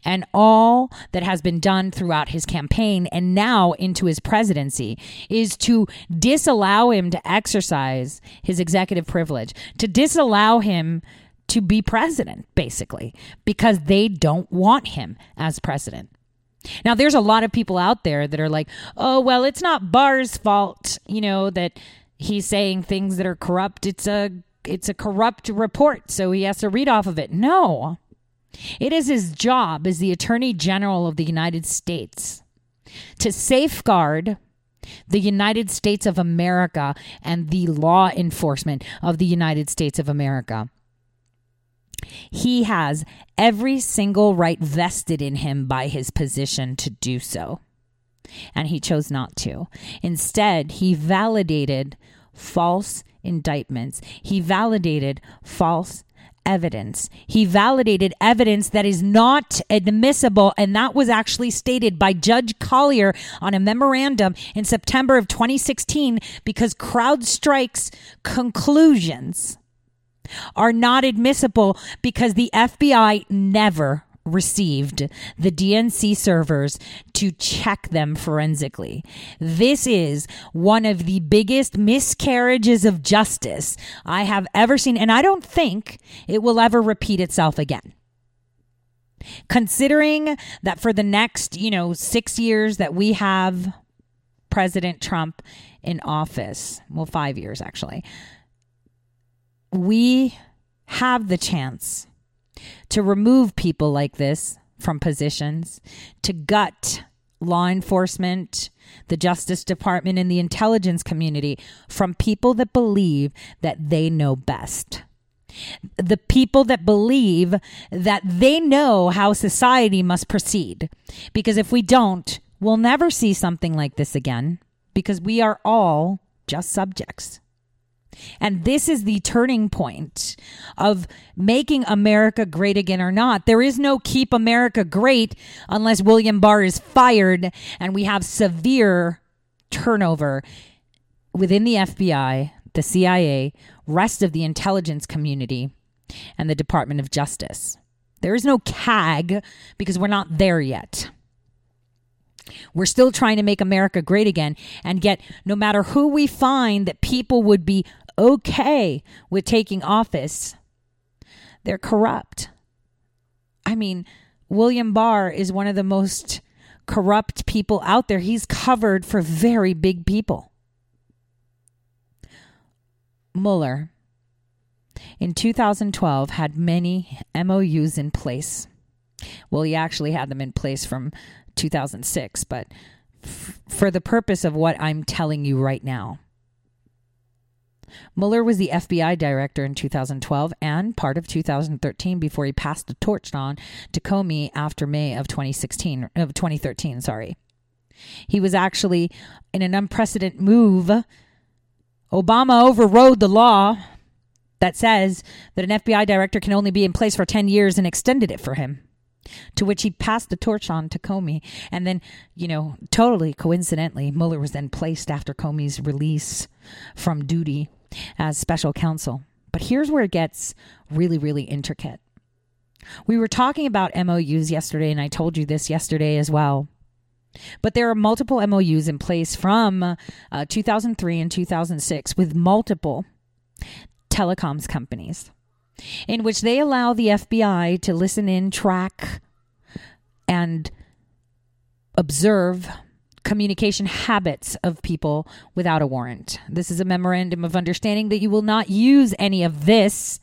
And all that has been done throughout his campaign and now into his presidency is to disallow him to exercise his executive privilege, to disallow him to be president, basically, because they don't want him as president. Now, there's a lot of people out there that are like, oh, well, it's not Barr's fault, you know, that he's saying things that are corrupt. It's a it's a corrupt report, so he has to read off of it. No. It is his job as the Attorney General of the United States to safeguard the United States of America and the law enforcement of the United States of America. He has every single right vested in him by his position to do so. And he chose not to. Instead, he validated false indictments. He validated false evidence. He validated evidence that is not admissible, and that was actually stated by Judge Collyer on a memorandum in September of 2016 because CrowdStrike's conclusions are not admissible because the FBI never received the DNC servers to check them forensically. This is one of the biggest miscarriages of justice I have ever seen, and I don't think it will ever repeat itself again. Considering that for the next, you know, six years that we have President Trump in office, well, five years actually, we have the chance to remove people like this from positions, to gut law enforcement, the Justice Department, and the intelligence community from people that believe that they know best. The people that believe that they know how society must proceed. Because if we don't, we'll never see something like this again because we are all just subjects. And this is the turning point of making America great again or not. There is no keep America great unless William Barr is fired and we have severe turnover within the FBI, the CIA, rest of the intelligence community, and the Department of Justice. There is no KAG because we're not there yet. We're still trying to make America great again and get no matter who we find that people would be okay with taking office, they're corrupt. I mean, William Barr is one of the most corrupt people out there. He's covered for very big people. Mueller in 2012 had many MOUs in place. Well, he actually had them in place from 2006, but f- for the purpose of what I'm telling you right now, Mueller was the FBI director in 2012 and part of 2013 before he passed the torch on to Comey after May of 2016 of 2013, sorry. He was actually in an unprecedented move. Obama overrode the law that says that an FBI director can only be in place for 10 years and extended it for him. To which he passed the torch on to Comey. And then, you know, totally coincidentally, Mueller was then placed after Comey's release from duty as special counsel. But here's where it gets really, really intricate. We were talking about MOUs yesterday, and I told you this yesterday as well. But there are multiple MOUs in place from uh, 2003 and 2006 with multiple telecoms companies in which they allow the FBI to listen in, track, and observe communication habits of people without a warrant. This is a memorandum of understanding that you will not use any of this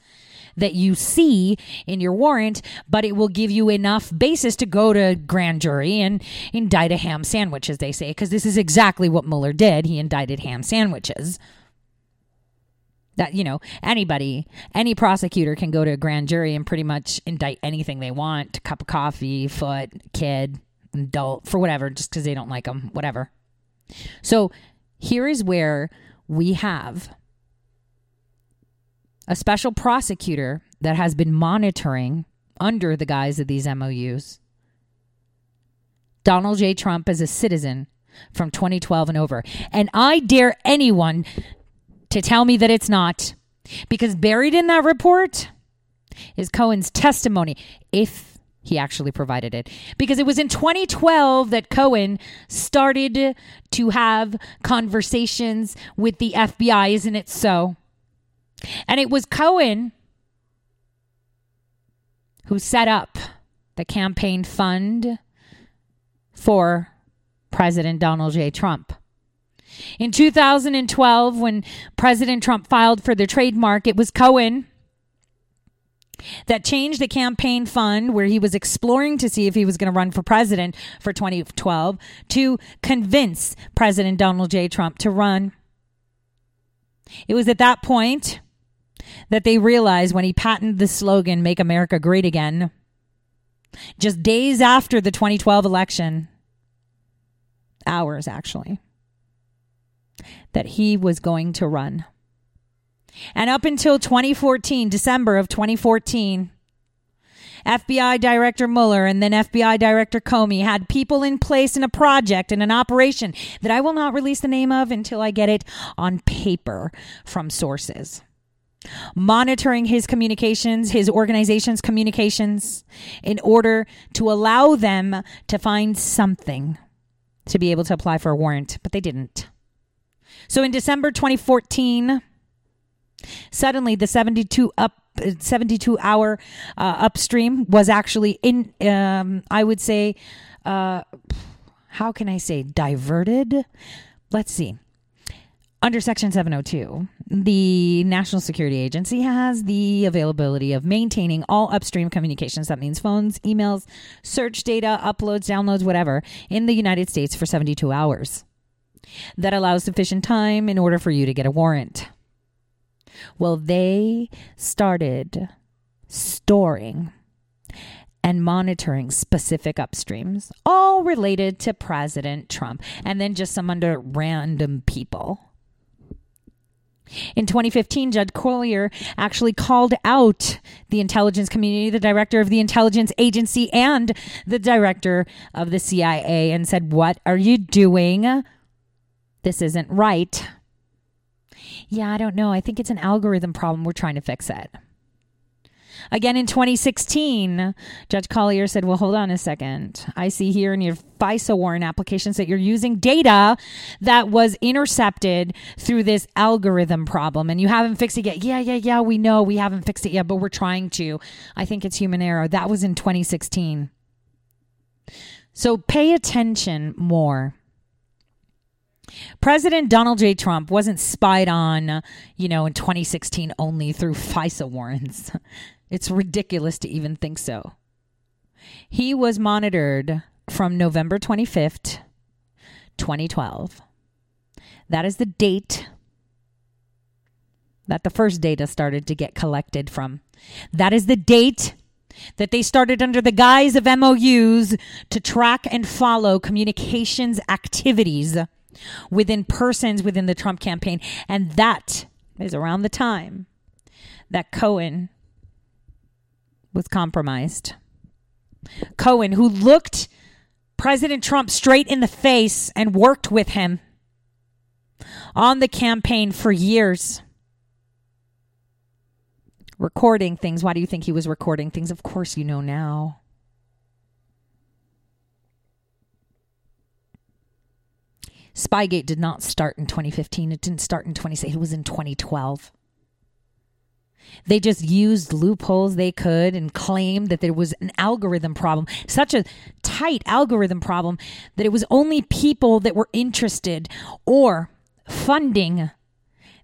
that you see in your warrant, but it will give you enough basis to go to grand jury and indict a ham sandwich, as they say, because this is exactly what Mueller did. He indicted ham sandwiches. That, you know, anybody, any prosecutor can go to a grand jury and pretty much indict anything they want cup of coffee, foot, kid, adult, for whatever, just because they don't like them, whatever. So here is where we have a special prosecutor that has been monitoring under the guise of these MOUs Donald J. Trump as a citizen from 2012 and over. And I dare anyone to tell me that it's not, because buried in that report is Cohen's testimony. If he actually provided it because it was in 2012 that Cohen started to have conversations with the FBI, isn't it so? And it was Cohen who set up the campaign fund for President Donald J. Trump. In 2012, when President Trump filed for the trademark, it was Cohen that changed the campaign fund where he was exploring to see if he was going to run for president for 2012 to convince President Donald J. Trump to run. It was at that point that they realized when he patented the slogan, Make America Great Again, just days after the 2012 election, hours actually, that he was going to run. And up until 2014, December of 2014, FBI Director Mueller and then FBI Director Comey had people in place in a project and an operation that I will not release the name of until I get it on paper from sources. Monitoring his communications, his organization's communications, in order to allow them to find something to be able to apply for a warrant, but they didn't. So in December 2014, suddenly the 72 up 72 hour uh, upstream was actually in um, i would say uh, how can i say diverted? Let's see. Under section 702 the national security agency has the availability of maintaining all upstream communications. That means phones emails search data uploads downloads whatever in the united states for 72 hours. That allows sufficient time in order for you to get a warrant well, they started storing and monitoring specific upstreams, all related to President Trump, and then just some under random people. In 2015, Judge Collyer actually called out the intelligence community, the director of the intelligence agency, and the director of the CIA, and said, What are you doing? This isn't right. Yeah, I don't know. I think it's an algorithm problem. We're trying to fix it. Again in 2016, Judge Collyer said, Well, hold on a second. I see here in your FISA warrant applications that you're using data that was intercepted through this algorithm problem and you haven't fixed it yet. Yeah, yeah, yeah, we know we haven't fixed it yet, but we're trying to. I think it's human error. That was in 2016. So pay attention more. President Donald J. Trump wasn't spied on, you know, in 2016 only through FISA warrants. It's ridiculous to even think so. He was monitored from November 25th, 2012. That is the date that the first data started to get collected from. That is the date that they started under the guise of MOUs to track and follow communications activities within persons within the Trump campaign. And that is around the time that Cohen was compromised. Cohen, who looked President Trump straight in the face and worked with him on the campaign for years. Recording things. Why do you think he was recording things? Of course, you know now. Spygate did not start in 2015. It didn't start in 2016. It was in 2012. They just used loopholes they could and claimed that there was an algorithm problem, such a tight algorithm problem that it was only people that were interested or funding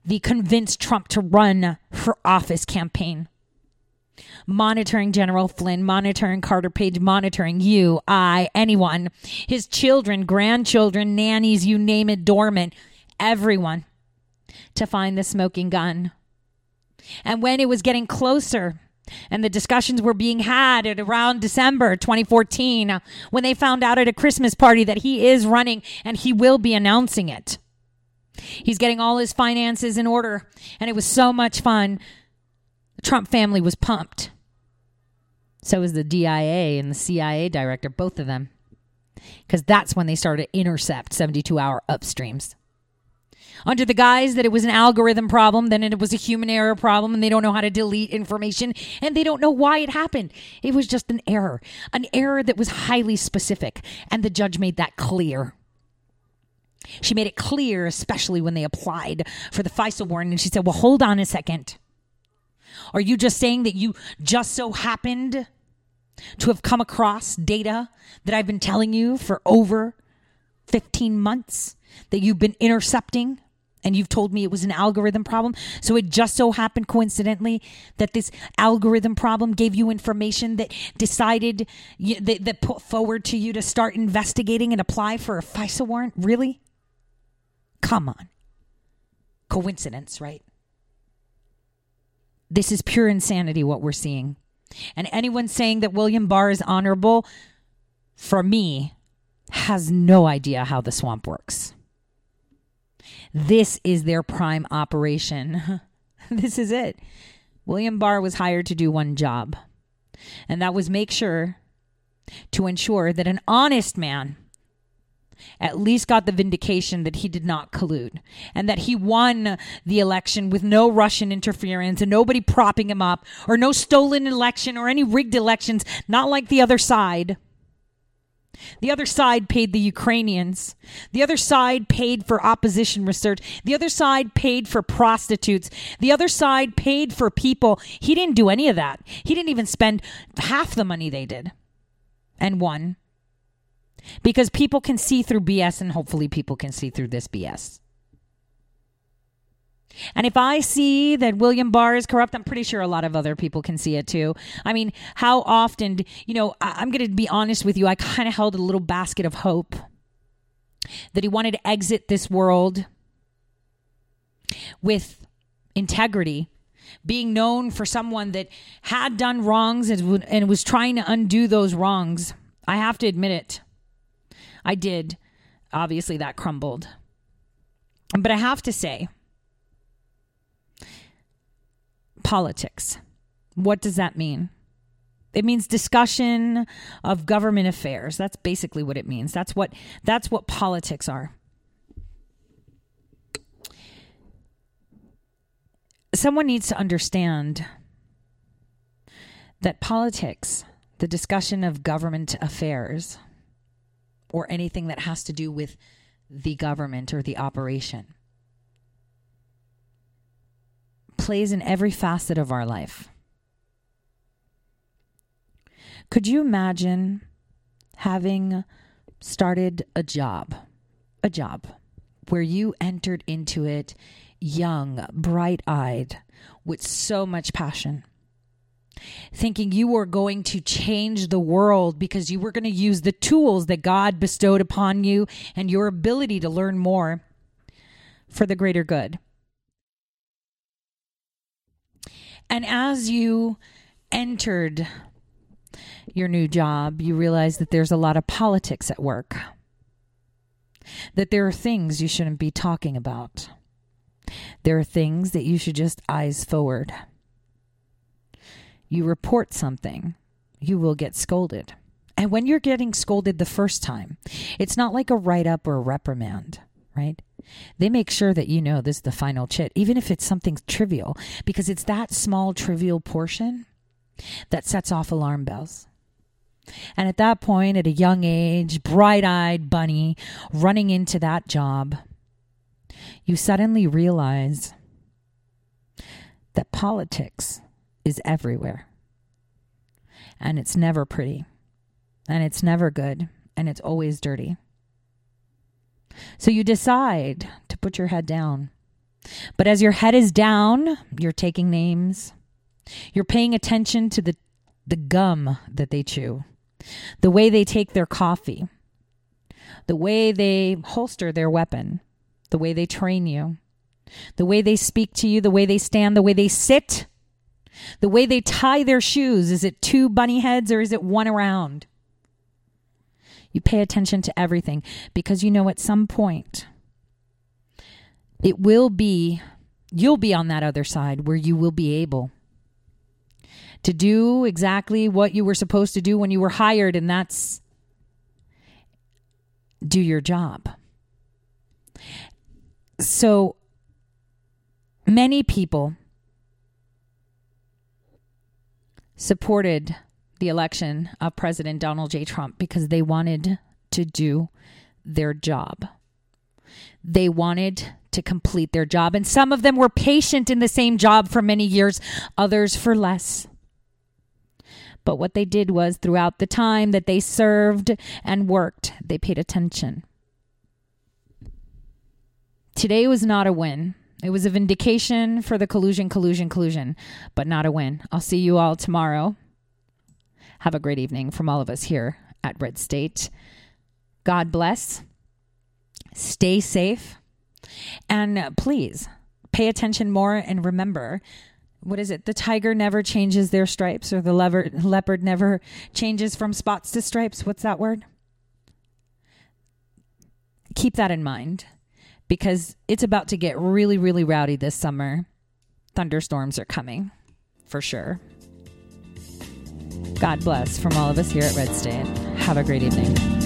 the convinced Trump to run for office campaign monitoring General Flynn, monitoring Carter Page, monitoring you, I, anyone, his children, grandchildren, nannies, you name it, dormant, everyone to find the smoking gun. And when it was getting closer, and the discussions were being had at around December 2014 when they found out at a Christmas party that he is running and he will be announcing it. He's getting all his finances in order, and it was so much fun. The Trump family was pumped. So was the DIA and the CIA director, both of them. Because that's when they started to intercept 72 hour upstreams. Under the guise that it was an algorithm problem, then it was a human error problem, and they don't know how to delete information, and they don't know why it happened. It was just an error, an error that was highly specific, and the judge made that clear. She made it clear, especially when they applied for the FISA warrant, and she said, Well, hold on a second. Are you just saying that you just so happened to have come across data that I've been telling you for over 15 months that you've been intercepting? And you've told me it was an algorithm problem. So it just so happened coincidentally that this algorithm problem gave you information that decided that, that put forward to you to start investigating and apply for a FISA warrant. Really? Come on. Coincidence, right? This is pure insanity what we're seeing. And anyone saying that William Barr is honorable, for me, has no idea how the swamp works. This is their prime operation. this is it. William Barr was hired to do one job, and that was make sure to ensure that an honest man at least got the vindication that he did not collude and that he won the election with no Russian interference and nobody propping him up or no stolen election or any rigged elections, not like the other side. The other side paid the Ukrainians. The other side paid for opposition research. The other side paid for prostitutes. The other side paid for people. He didn't do any of that. He didn't even spend half the money they did and won because people can see through BS and hopefully people can see through this BS. And if I see that William Barr is corrupt, I'm pretty sure a lot of other people can see it too. I mean, how often, you know, I- am going to be honest with you, I kind of held a little basket of hope that he wanted to exit this world with integrity, being known for someone that had done wrongs and, and was trying to undo those wrongs. I have to admit it. I did. Obviously, that crumbled. But I have to say, politics. What does that mean? It means discussion of government affairs. That's basically what it means. That's what that's what politics are. Someone needs to understand that politics, the discussion of government affairs, or anything that has to do with the government or the operation. Plays in every facet of our life. Could you imagine having started a job, a job where you entered into it young, bright eyed, with so much passion? Thinking you were going to change the world because you were going to use the tools that God bestowed upon you and your ability to learn more for the greater good. And as you entered your new job, you realized that there's a lot of politics at work, that there are things you shouldn't be talking about. There are things that you should just eyes forward you report something, you will get scolded. And when you're getting scolded the first time, it's not like a write up or a reprimand, right? They make sure that you know this is the final chit, even if it's something trivial, because it's that small, trivial portion that sets off alarm bells. And at that point, at a young age, bright eyed bunny running into that job, you suddenly realize that politics is everywhere. And it's never pretty. And it's never good. And it's always dirty. So you decide to put your head down. But as your head is down, you're taking names. You're paying attention to the, the gum that they chew, the way they take their coffee, the way they holster their weapon, the way they train you, the way they speak to you, the way they stand, the way they sit, the way they tie their shoes, is it two bunny heads or is it one around? You pay attention to everything because you know at some point it will be, you'll be on that other side where you will be able to do exactly what you were supposed to do when you were hired, and that's do your job. So many people supported the election of President Donald J. Trump because they wanted to do their job. They wanted to complete their job. And some of them were patient in the same job for many years, others for less. But what they did was throughout the time that they served and worked, they paid attention. Today was not a win. It was a vindication for the collusion, collusion, collusion, but not a win. I'll see you all tomorrow. Have a great evening from all of us here at Red State. God bless. Stay safe. And please pay attention more and remember what is it? The tiger never changes their stripes, or the lever- leopard never changes from spots to stripes. What's that word? Keep that in mind because it's about to get really, really rowdy this summer. thunderstorms are coming for sure. God bless from all of us here at Red State. Have a great evening.